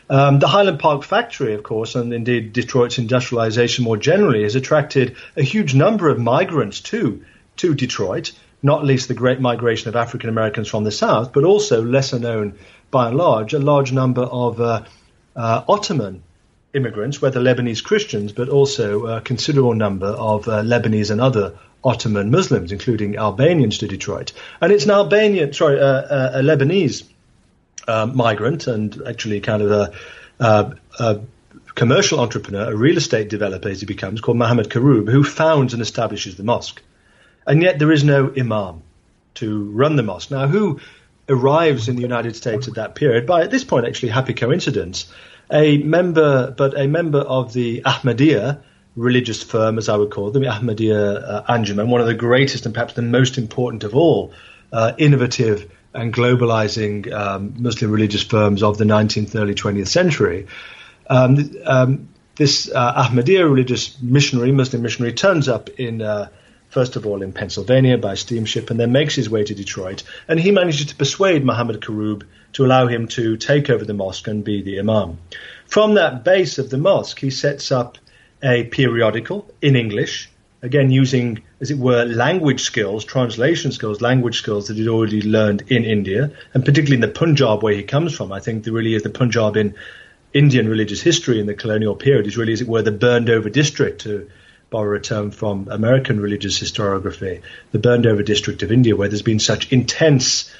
Um, the Highland Park factory, of course, and indeed Detroit's industrialization more generally, has attracted a huge number of migrants to to Detroit. Not least the great migration of African Americans from the South, but also lesser known by and large, a large number of uh, uh, Ottoman immigrants, whether Lebanese Christians, but also a considerable number of uh, Lebanese and other Ottoman Muslims, including Albanians to Detroit. And it's an Albanian, sorry, uh, uh, a Lebanese uh, migrant and actually kind of a, a, a, commercial entrepreneur, a real estate developer as he becomes, called Mohammed Karoub, who founds and establishes the mosque. And yet there is no imam to run the mosque. Now, who arrives in the United States at that period? By at this point, actually, happy coincidence. a member, but a member of the Ahmadiyya religious firm, as I would call them, the Ahmadiyya uh, Anjuman, one of the greatest and perhaps the most important of all uh, innovative and globalizing um, Muslim religious firms of the 19th, early 20th century. Um, um, this uh, Ahmadiyya religious missionary, Muslim missionary, turns up in, uh, first of all, in Pennsylvania by steamship and then makes his way to Detroit. And he manages to persuade Muhammad Karoub to allow him to take over the mosque and be the imam. From that base of the mosque, he sets up a periodical in English, again using, as it were, language skills, translation skills, language skills that he'd already learned in India, and particularly in the Punjab where he comes from. I think there really is the Punjab in Indian religious history in the colonial period is really, as it were, the burned over district, to borrow a term from American religious historiography, the burned over district of India, where there's been such intense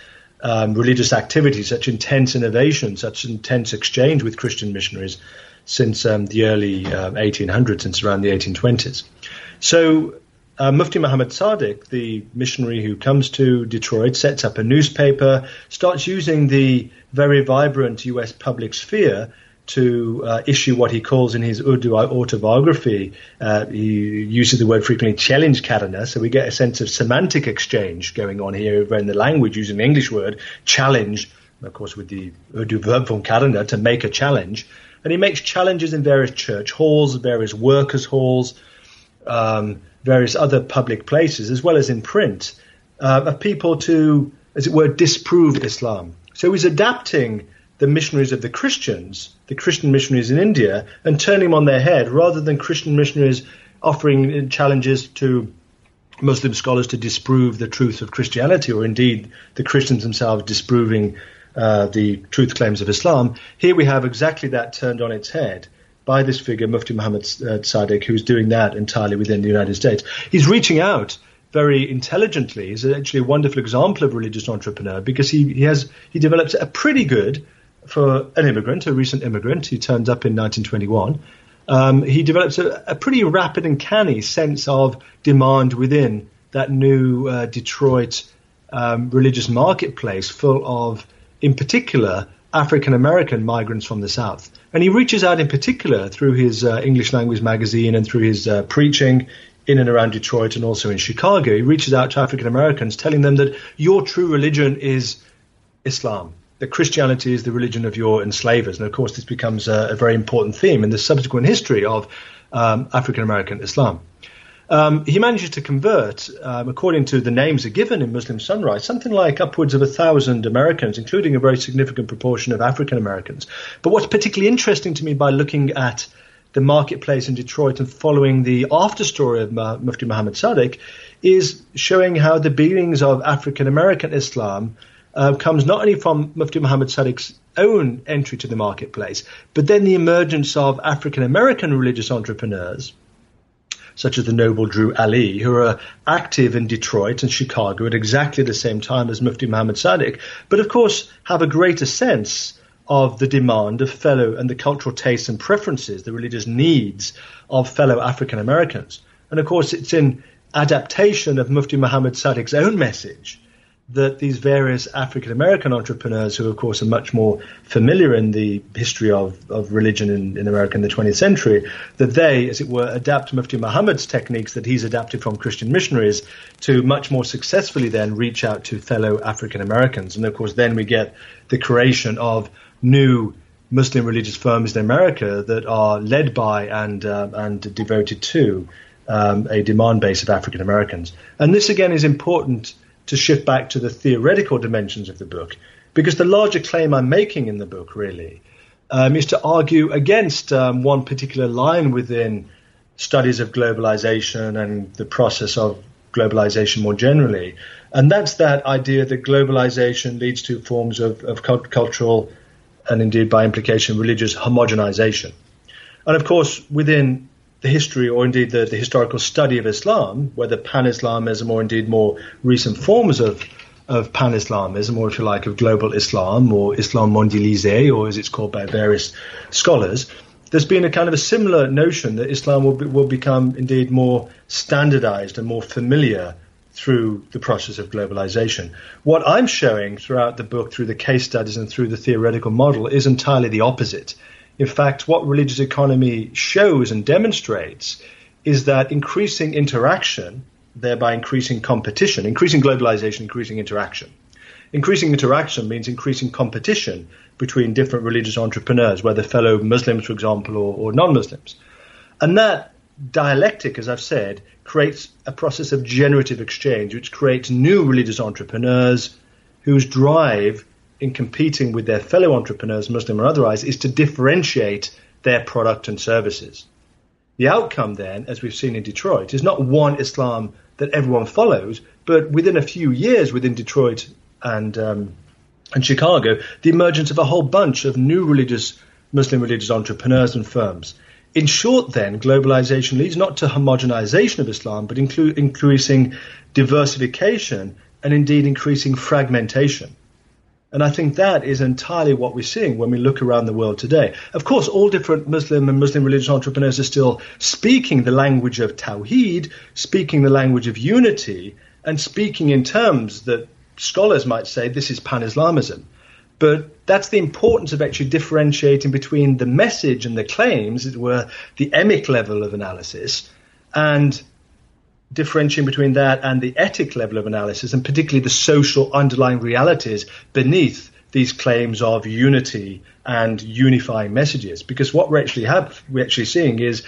um, religious activity, such intense innovation, such intense exchange with Christian missionaries since um, the early uh, 1800s, since around the 1820s. So uh, Mufti Muhammad Sadiq, the missionary who comes to Detroit, sets up a newspaper, starts using the very vibrant U.S. public sphere to uh, issue what he calls in his Urdu autobiography. Uh, he uses the word frequently, challenge karana. So we get a sense of semantic exchange going on here in the language using the English word challenge, of course, with the Urdu verb form karana to make a challenge. And he makes challenges in various church halls, various workers' halls, um, various other public places, as well as in print, uh, of people to, as it were, disprove Islam. So he's adapting the missionaries of the Christians, the Christian missionaries in India, and turning them on their head rather than Christian missionaries offering challenges to Muslim scholars to disprove the truth of Christianity, or indeed the Christians themselves disproving uh, the truth claims of Islam. Here we have exactly that turned on its head by this figure, Mufti Muhammad uh, Sadiq, who's doing that entirely within the United States. He's reaching out very intelligently. He's actually a wonderful example of a religious entrepreneur because he, he has he develops a pretty good for an immigrant, a recent immigrant. He turned up in 1921. Um, he develops a, a, pretty rapid and canny sense of demand within that new uh, Detroit um, religious marketplace, full of, in particular, African American migrants from the South. And he reaches out in particular through his uh, English language magazine and through his uh, preaching in and around Detroit and also in Chicago. He reaches out to African Americans, telling them that your true religion is Islam that Christianity is the religion of your enslavers. And of course, this becomes a, a very important theme in the subsequent history of um, African American Islam. Um, he manages to convert, um, according to the names are given in Muslim Sunrise, something like upwards of a thousand Americans, including a very significant proportion of African Americans. But what's particularly interesting to me by looking at the marketplace in Detroit and following the after story of Mufti Muhammad Sadiq is showing how the beginnings of African American Islam uh, comes not only from Mufti Muhammad Sadiq's own entry to the marketplace, but then the emergence of African American religious entrepreneurs, such as the Noble Drew Ali, who are active in Detroit and Chicago at exactly the same time as Mufti Muhammad Sadiq, but of course have a greater sense of the demand of fellow and the cultural tastes and preferences, the religious needs of fellow African Americans. And of course, it's in adaptation of Mufti Muhammad Sadiq's own message that these various African American entrepreneurs, who of course are much more familiar in the history of, of religion in, in America in the 20th century, that they, as it were, adapt Mufti Muhammad's techniques that he's adapted from Christian missionaries to much more successfully then reach out to fellow African Americans. And of course, then we get the creation of new Muslim religious firms in America that are led by and uh, and devoted to um, a demand base of African Americans. And this again is important to shift back to the theoretical dimensions of the book, because the larger claim I'm making in the book really um, is to argue against um, one particular line within studies of globalization and the process of globalization more generally. And that's that idea that globalization leads to forms of, of cultural and indeed by implication religious homogenization. And of course, within the history or indeed the, the historical study of Islam, whether pan-Islamism or indeed more recent forms of of pan-Islamism, or if you like, of global Islam or Islam mondialisé, or as it's called by various scholars, there's been a kind of a similar notion that Islam will, be, will become indeed more standardized and more familiar through the process of globalization. What I'm showing throughout the book, through the case studies and through the theoretical model, is entirely the opposite In fact, what religious economy shows and demonstrates is that increasing interaction, thereby increasing competition, increasing globalization, increasing interaction. Increasing interaction means increasing competition between different religious entrepreneurs, whether fellow Muslims, for example, or, or non Muslims. And that dialectic, as I've said, creates a process of generative exchange, which creates new religious entrepreneurs whose drive in competing with their fellow entrepreneurs, Muslim or otherwise, is to differentiate their product and services. The outcome, then, as we've seen in Detroit, is not one Islam that everyone follows, but within a few years within Detroit and um, and Chicago, the emergence of a whole bunch of new religious Muslim religious entrepreneurs and firms. In short, then, globalization leads not to homogenization of Islam, but inclu- increasing diversification and indeed increasing fragmentation. And I think that is entirely what we're seeing when we look around the world today. Of course, all different Muslim and Muslim religious entrepreneurs are still speaking the language of Tawheed, speaking the language of unity, and speaking in terms that scholars might say this is pan Islamism. But that's the importance of actually differentiating between the message and the claims, as it were, the emic level of analysis, and differentiating between that and the etic level of analysis, and particularly the social underlying realities beneath these claims of unity and unifying messages. Because what we actually have, we're actually seeing is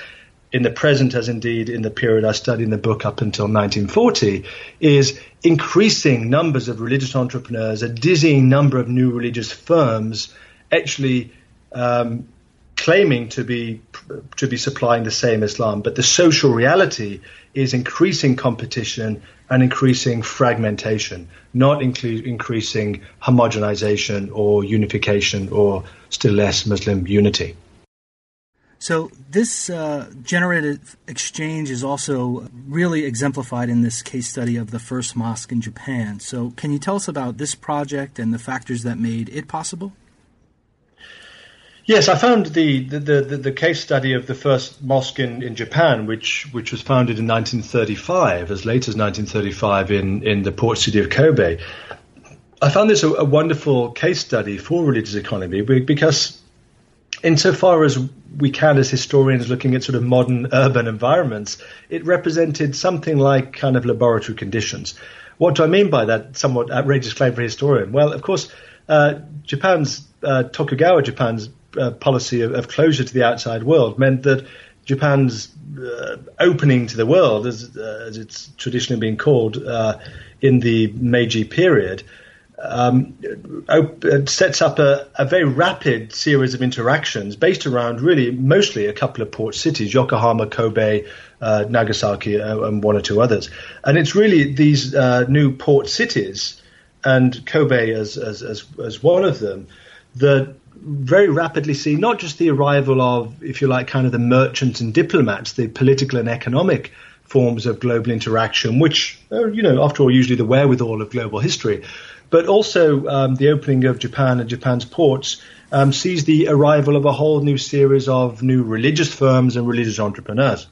in the present, as indeed in the period I studied in the book up until 1940, is increasing numbers of religious entrepreneurs, a dizzying number of new religious firms actually um, claiming to be to be supplying the same Islam, but the social reality is increasing competition and increasing fragmentation, not inclu- increasing homogenization or unification or still less Muslim unity. So this uh, generative exchange is also really exemplified in this case study of the first mosque in Japan. So can you tell us about this project and the factors that made it possible? Yes, I found the, the, the, the, case study of the first mosque in, in Japan, which which was founded in 1935, as late as 1935 in, in the port city of Kobe. I found this a, a wonderful case study for religious economy because insofar as we can as historians looking at sort of modern urban environments, it represented something like kind of laboratory conditions. What do I mean by that somewhat outrageous claim for a historian? Well, of course, uh, Japan's uh, Tokugawa Japan's uh, policy of, of, closure to the outside world meant that Japan's uh, opening to the world, as, uh, as, it's traditionally been called uh, in the Meiji period, um, sets up a, a, very rapid series of interactions based around really mostly a couple of port cities, Yokohama, Kobe, uh, Nagasaki, uh, and one or two others. And it's really these uh, new port cities, and Kobe as, as, as, as one of them, that very rapidly see not just the arrival of, if you like, kind of the merchants and diplomats, the political and economic forms of global interaction, which are, you know, after all, usually the wherewithal of global history, but also um, the opening of Japan and Japan's ports um, sees the arrival of a whole new series of new religious firms and religious entrepreneurs.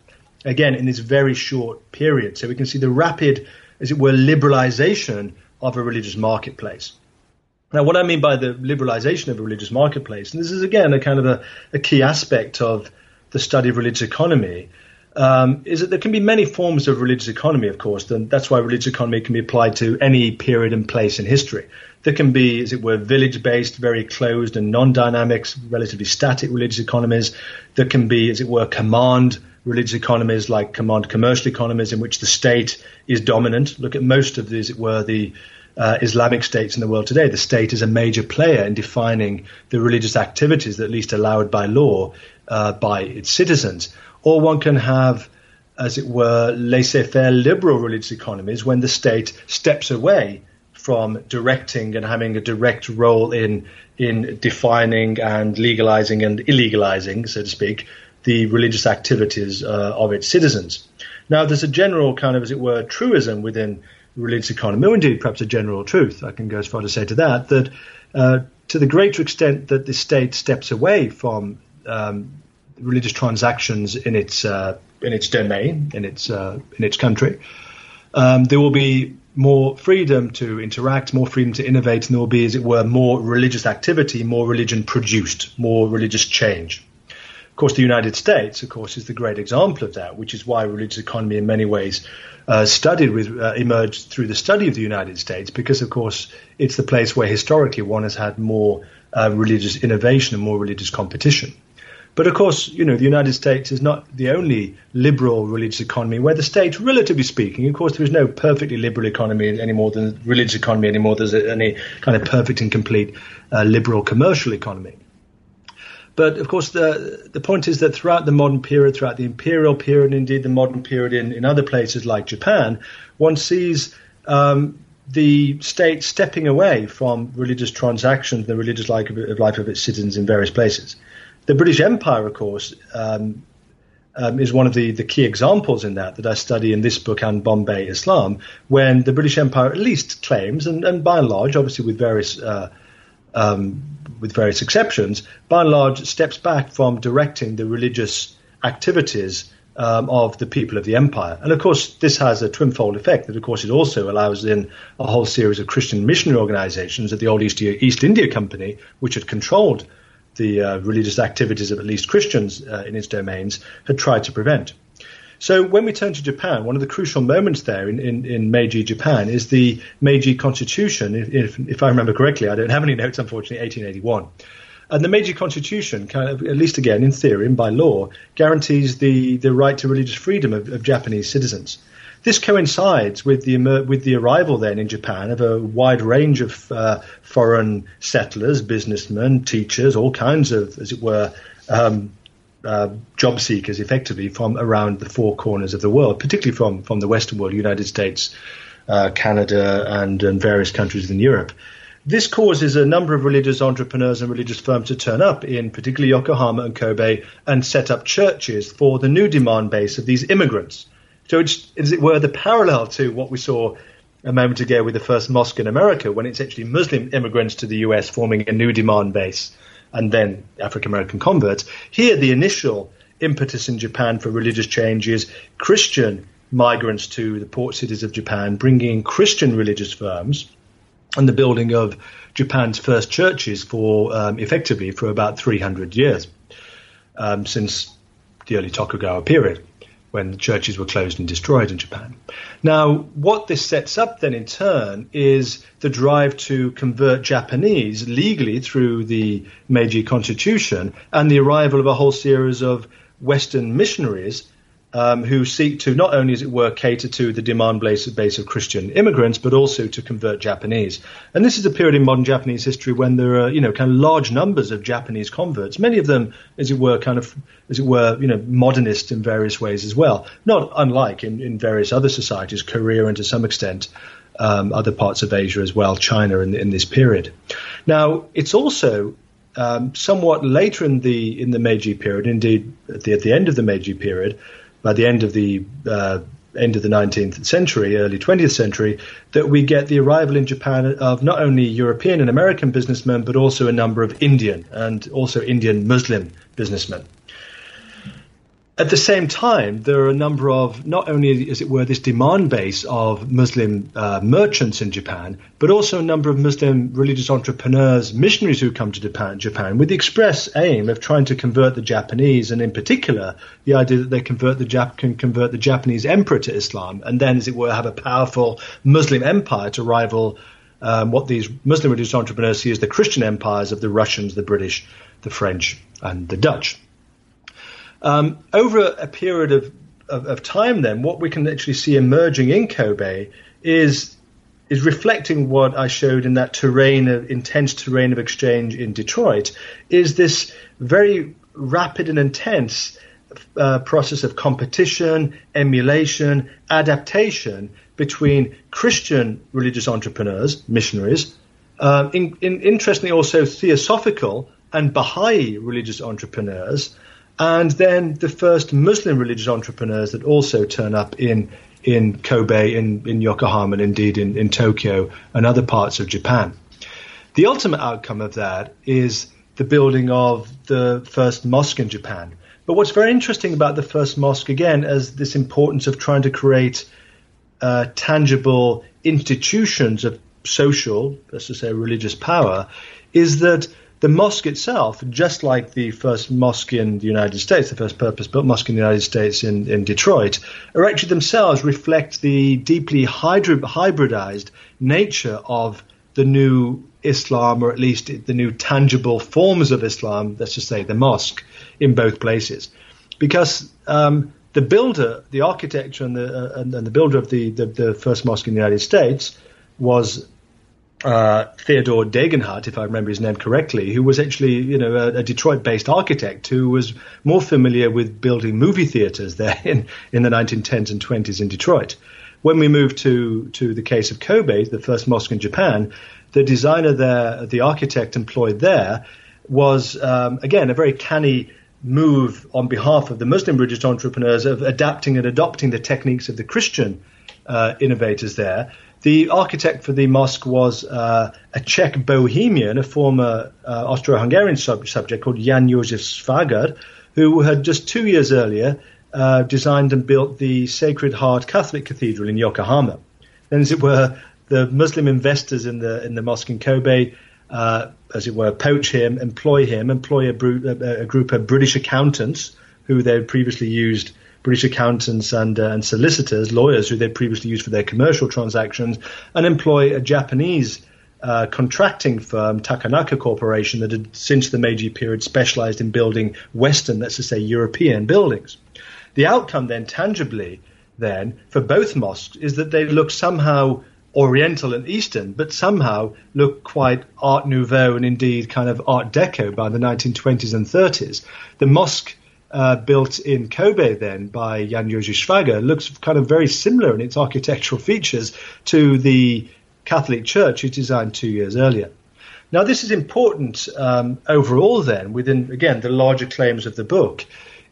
Again, in this very short period. So we can see the rapid, as it were, liberalization of a religious marketplace. Now, what I mean by the liberalization of a religious marketplace, and this is again a kind of a, a key aspect of the study of religious economy, um, is that there can be many forms of religious economy, of course, and that's why religious economy can be applied to any period and place in history. There can be, as it were, village based, very closed and non dynamic, relatively static religious economies. There can be, as it were, command religious economies like command commercial economies in which the state is dominant. Look at most of these, as it were, the uh, Islamic states in the world today. The state is a major player in defining the religious activities that at least allowed by law uh, by its citizens. Or one can have, as it were, laissez-faire liberal religious economies when the state steps away from directing and having a direct role in in defining and legalizing and illegalizing, so to speak, the religious activities uh, of its citizens. Now, there's a general kind of, as it were, truism within religious economy, or indeed perhaps a general truth, I can go as far to say to that, that uh, to the greater extent that the state steps away from um, religious transactions in its uh, in its domain, in its uh, in its country, um, there will be more freedom to interact, more freedom to innovate, and there will be, as it were, more religious activity, more religion produced, more religious change. Of course, the United States, of course, is the great example of that, which is why religious economy, in many ways, uh, studied with uh, emerged through the study of the United States, because of course it's the place where historically one has had more uh, religious innovation and more religious competition. But of course, you know, the United States is not the only liberal religious economy where the state, relatively speaking, of course, there is no perfectly liberal economy any more than religious economy anymore. There's any kind of perfect and complete uh, liberal commercial economy. But of course, the the point is that throughout the modern period, throughout the imperial period, indeed the modern period in, in other places like Japan, one sees um, the state stepping away from religious transactions, the religious life of, life of its citizens in various places. The British Empire, of course, um, um, is one of the, the key examples in that that I study in this book and Bombay Islam, when the British Empire at least claims, and, and by and large, obviously with various uh, um, with various exceptions, by and large steps back from directing the religious activities um, of the people of the empire. And of course, this has a twinfold effect that, of course, it also allows in a whole series of Christian missionary organizations at the old East, East India Company, which had controlled the uh, religious activities of at least Christians uh, in its domains, had tried to prevent. So when we turn to Japan, one of the crucial moments there in, in, in Meiji Japan is the Meiji Constitution. If, if, I remember correctly, I don't have any notes, unfortunately, 1881. And the Meiji Constitution, kind of, at least again in theory and by law, guarantees the, the right to religious freedom of, of Japanese citizens. This coincides with the with the arrival then in Japan of a wide range of uh, foreign settlers, businessmen, teachers, all kinds of, as it were, um, uh, job seekers effectively from around the four corners of the world, particularly from, from the Western world, United States, uh, Canada, and, and various countries in Europe. This causes a number of religious entrepreneurs and religious firms to turn up in particularly Yokohama and Kobe and set up churches for the new demand base of these immigrants. So it's, as it were, the parallel to what we saw a moment ago with the first mosque in America, when it's actually Muslim immigrants to the US forming a new demand base and then African American converts. Here, the initial impetus in Japan for religious change is Christian migrants to the port cities of Japan, bringing Christian religious firms and the building of Japan's first churches for um, effectively for about 300 years um, since the early Tokugawa period when the churches were closed and destroyed in Japan. Now, what this sets up then in turn is the drive to convert Japanese legally through the Meiji Constitution and the arrival of a whole series of Western missionaries um, who seek to not only, as it were, cater to the demand base, of Christian immigrants, but also to convert Japanese. And this is a period in modern Japanese history when there are, you know, kind of large numbers of Japanese converts. Many of them, as it were, kind of, as it were, you know, modernist in various ways as well. Not unlike in, in various other societies, Korea and to some extent um, other parts of Asia as well, China in, in this period. Now, it's also um, somewhat later in the in the Meiji period, indeed at the, at the end of the Meiji period, by the end of the uh, end of the 19th century, early 20th century, that we get the arrival in Japan of not only European and American businessmen, but also a number of Indian and also Indian Muslim businessmen. At the same time, there are a number of not only, as it were, this demand base of Muslim uh, merchants in Japan, but also a number of Muslim religious entrepreneurs, missionaries who come to Japan, Japan with the express aim of trying to convert the Japanese, and in particular, the idea that they convert the Jap- can convert the Japanese emperor to Islam, and then, as it were, have a powerful Muslim empire to rival um, what these Muslim religious entrepreneurs see as the Christian empires of the Russians, the British, the French, and the Dutch. Um, over a period of, of, of, time, then, what we can actually see emerging in Kobe is is reflecting what I showed in that terrain of intense terrain of exchange in Detroit. Is this very rapid and intense uh, process of competition, emulation, adaptation between Christian religious entrepreneurs, missionaries, uh, in, in, interestingly also theosophical and Baha'i religious entrepreneurs, and then the first Muslim religious entrepreneurs that also turn up in in Kobe, in, in Yokohama, and indeed in, in Tokyo and other parts of Japan. The ultimate outcome of that is the building of the first mosque in Japan. But what's very interesting about the first mosque, again, is this importance of trying to create uh, tangible institutions of social, let's just say religious power, is that the mosque itself, just like the first mosque in the United States, the first purpose built mosque in the United States in, in Detroit, are actually themselves reflect the deeply hybridized nature of the new Islam, or at least the new tangible forms of Islam, let's just say the mosque, in both places. Because um, the builder, the architecture, and the, uh, and, and, the builder of the, the, the, first mosque in the United States was uh, Theodore Degenhardt, if I remember his name correctly, who was actually, you know, a, a Detroit-based architect who was more familiar with building movie theaters (laughs) there in, in the 1910s and 20s in Detroit. When we moved to, to the case of Kobe, the first mosque in Japan, the designer there, the architect employed there, was um, again a very canny move on behalf of the Muslim religious entrepreneurs of adapting and adopting the techniques of the Christian uh, innovators there. The architect for the mosque was uh, a Czech Bohemian, a former uh, Austro-Hungarian sub- subject called Jan Josef Švagr, who had just two years earlier uh, designed and built the Sacred Heart Catholic Cathedral in Yokohama. Then, as it were, the Muslim investors in the in the mosque in Kobe, uh, as it were, poach him, employ him, employ a, a, a, group of British accountants who they had previously used, British accountants and uh, and solicitors, lawyers who they previously used for their commercial transactions, and employ a Japanese. Uh, contracting firm Takenaka Corporation that had since the Meiji period specialized in building Western, let's say European buildings. The outcome then, tangibly, then for both mosques is that they look somehow Oriental and Eastern, but somehow look quite Art Nouveau and indeed kind of Art Deco by the 1920s and 30s. The mosque uh, built in Kobe then by Jan Josef Švagr looks kind of very similar in its architectural features to the Catholic Church he designed two years earlier. Now, this is important um, overall, then, within, again, the larger claims of the book,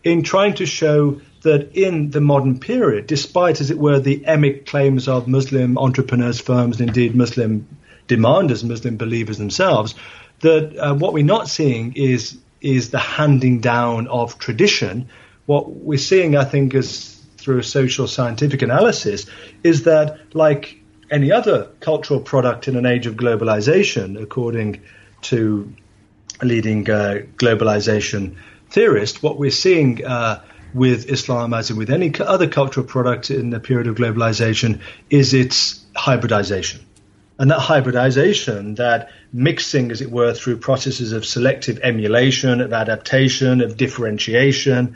in trying to show that in the modern period, despite, as it were, the emic claims of Muslim entrepreneurs, firms, and indeed Muslim demanders, Muslim believers themselves, that uh, what we're not seeing is is the handing down of tradition. What we're seeing, I think, is through a social scientific analysis, is that like any other cultural product in an age of globalization, according to a leading uh, globalization theorist, what we're seeing uh, with Islam, as in with any other cultural product in the period of globalization, is its hybridization. And that hybridization, that mixing, as it were, through processes of selective emulation, of adaptation, of differentiation,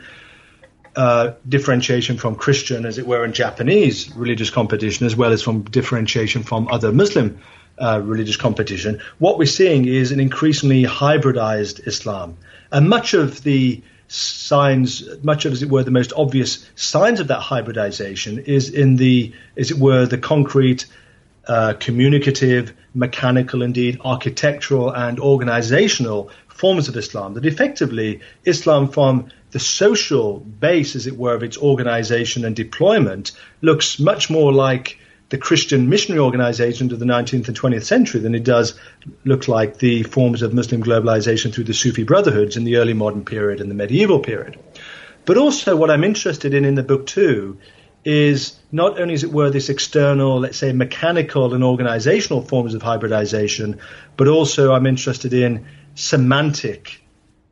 uh, differentiation from Christian, as it were, and Japanese religious competition, as well as from differentiation from other Muslim uh, religious competition, what we're seeing is an increasingly hybridized Islam. And much of the signs, much of, as it were, the most obvious signs of that hybridization is in the, as it were, the concrete, uh, communicative, mechanical, indeed, architectural and organizational forms of Islam. That effectively, Islam from the social base, as it were, of its organization and deployment looks much more like the Christian missionary organizations of the 19th and 20th century than it does look like the forms of Muslim globalization through the Sufi brotherhoods in the early modern period and the medieval period. But also, what I'm interested in in the book too is not only, as it were, this external, let's say, mechanical and organizational forms of hybridization, but also I'm interested in semantic,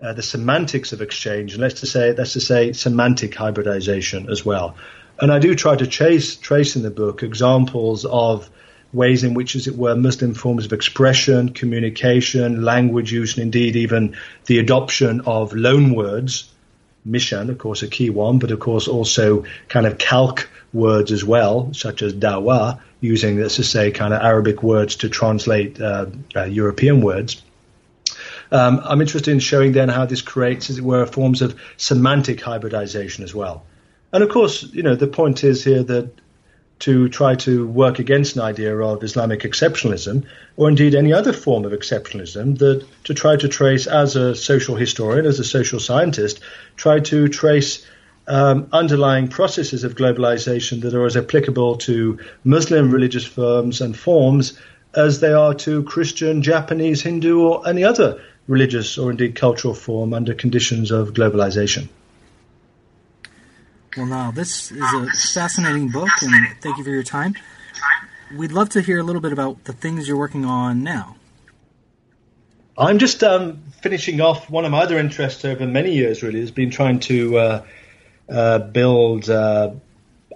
uh, the semantics of exchange, and let's to say, let's to say, semantic hybridization as well. And I do try to chase, trace in the book examples of ways in which, as it were, Muslim forms of expression, communication, language use, and indeed even the adoption of loan words, mission, of course, a key one, but of course also kind of calque words as well, such as dawa, using, let's just say, kind of Arabic words to translate uh, uh, European words. Um, I'm interested in showing then how this creates, as it were, forms of semantic hybridization as well. And of course, you know, the point is here that to try to work against an idea of Islamic exceptionalism, or indeed any other form of exceptionalism, that to try to trace, as a social historian, as a social scientist, try to trace um, underlying processes of globalization that are as applicable to Muslim religious forms and forms as they are to Christian, Japanese, Hindu, or any other religious or indeed cultural form under conditions of globalization. Well, now this is a fascinating book, and thank you for your time. we'd love to hear a little bit about the things you're working on now. I'm just um, finishing off one of my other interests over many years. Really, has been trying to uh, uh, build uh,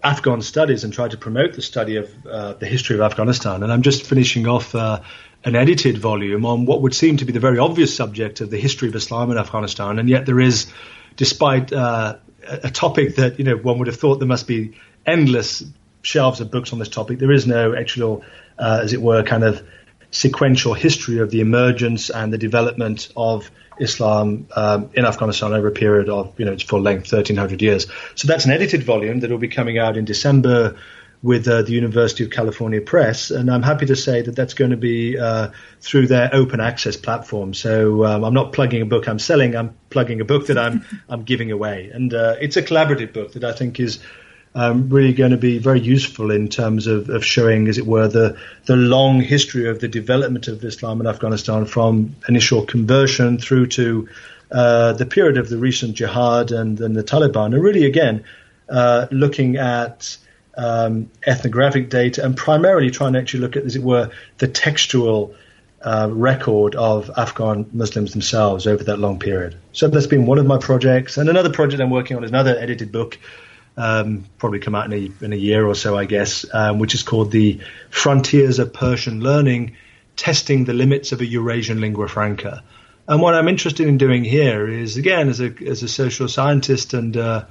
Afghan studies and try to promote the study of uh, the history of Afghanistan. And I'm just finishing off uh, an edited volume on what would seem to be the very obvious subject of the history of Islam in Afghanistan, and yet there is, despite uh, a topic that you know one would have thought there must be endless shelves of books on this topic, there is no actual, as it were, kind of sequential history of the emergence and the development of Islam um, in Afghanistan over a period of, you know, its full length, 1300 years. So that's an edited volume that will be coming out in December with uh, the University of California Press, and I'm happy to say that that's going to be uh, through their open access platform. So um, I'm not plugging a book I'm selling; I'm plugging a book that I'm (laughs) I'm giving away, and uh, it's a collaborative book that I think is um, really going to be very useful in terms of, of showing, as it were, the the long history of the development of Islam in Afghanistan from initial conversion through to uh, the period of the recent jihad and, and the Taliban, and really again uh, looking at um, ethnographic data and primarily trying to actually look at, as it were, the textual uh, record of Afghan Muslims themselves over that long period. So that's been one of my projects, and another project I'm working on is another edited book um, probably come out in a, in a year or so, I guess, um, which is called the Frontiers of Persian Learning, Testing the Limits of a Eurasian Lingua Franca. And what I'm interested in doing here is, again, as a, as a social scientist and uh,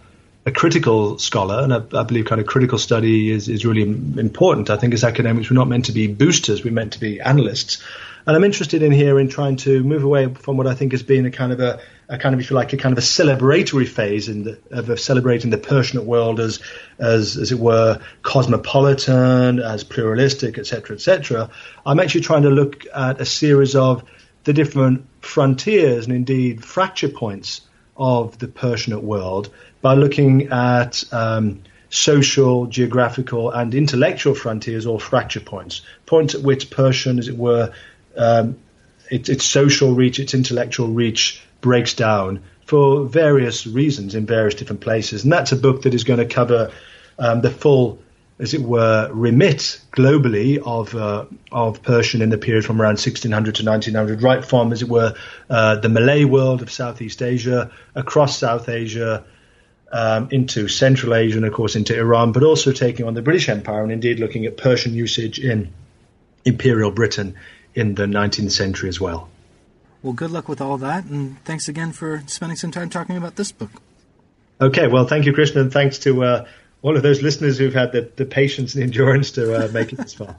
a critical scholar, and I, I, believe kind of critical study is, is really important. I think as academics, we're not meant to be boosters, we're meant to be analysts. And I'm interested in here in trying to move away from what I think has been a kind of a, a kind of, if you like, a kind of a celebratory phase the, of celebrating the Persian world as, as, as it were, cosmopolitan, as pluralistic, etc., etc. I'm actually trying to look at a series of the different frontiers and indeed fracture points of the Persianate world by looking at um, social, geographical, and intellectual frontiers or fracture points, points at which Persian, as it were, um, it, its social reach, its intellectual reach breaks down for various reasons in various different places. And that's a book that is going to cover um, the full, as it were, remit globally of uh, of Persian in the period from around 1600 to 1900, right from, as it were, uh, the Malay world of Southeast Asia, across South Asia, um, into Central Asia, and of course into Iran, but also taking on the British Empire and indeed looking at Persian usage in Imperial Britain in the 19th century as well. Well, good luck with all that, and thanks again for spending some time talking about this book. Okay, well, thank you, Kristian, and thanks to uh, all of those listeners who've had the, the patience and endurance to uh, make it this far.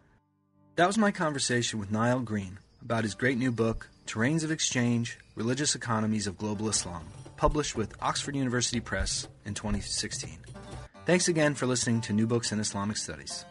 (laughs) that was my conversation with Nile Green about his great new book, Terrains of Exchange Religious Economies of Global Islam, published with Oxford University Press in 2016. Thanks again for listening to New Books in Islamic Studies.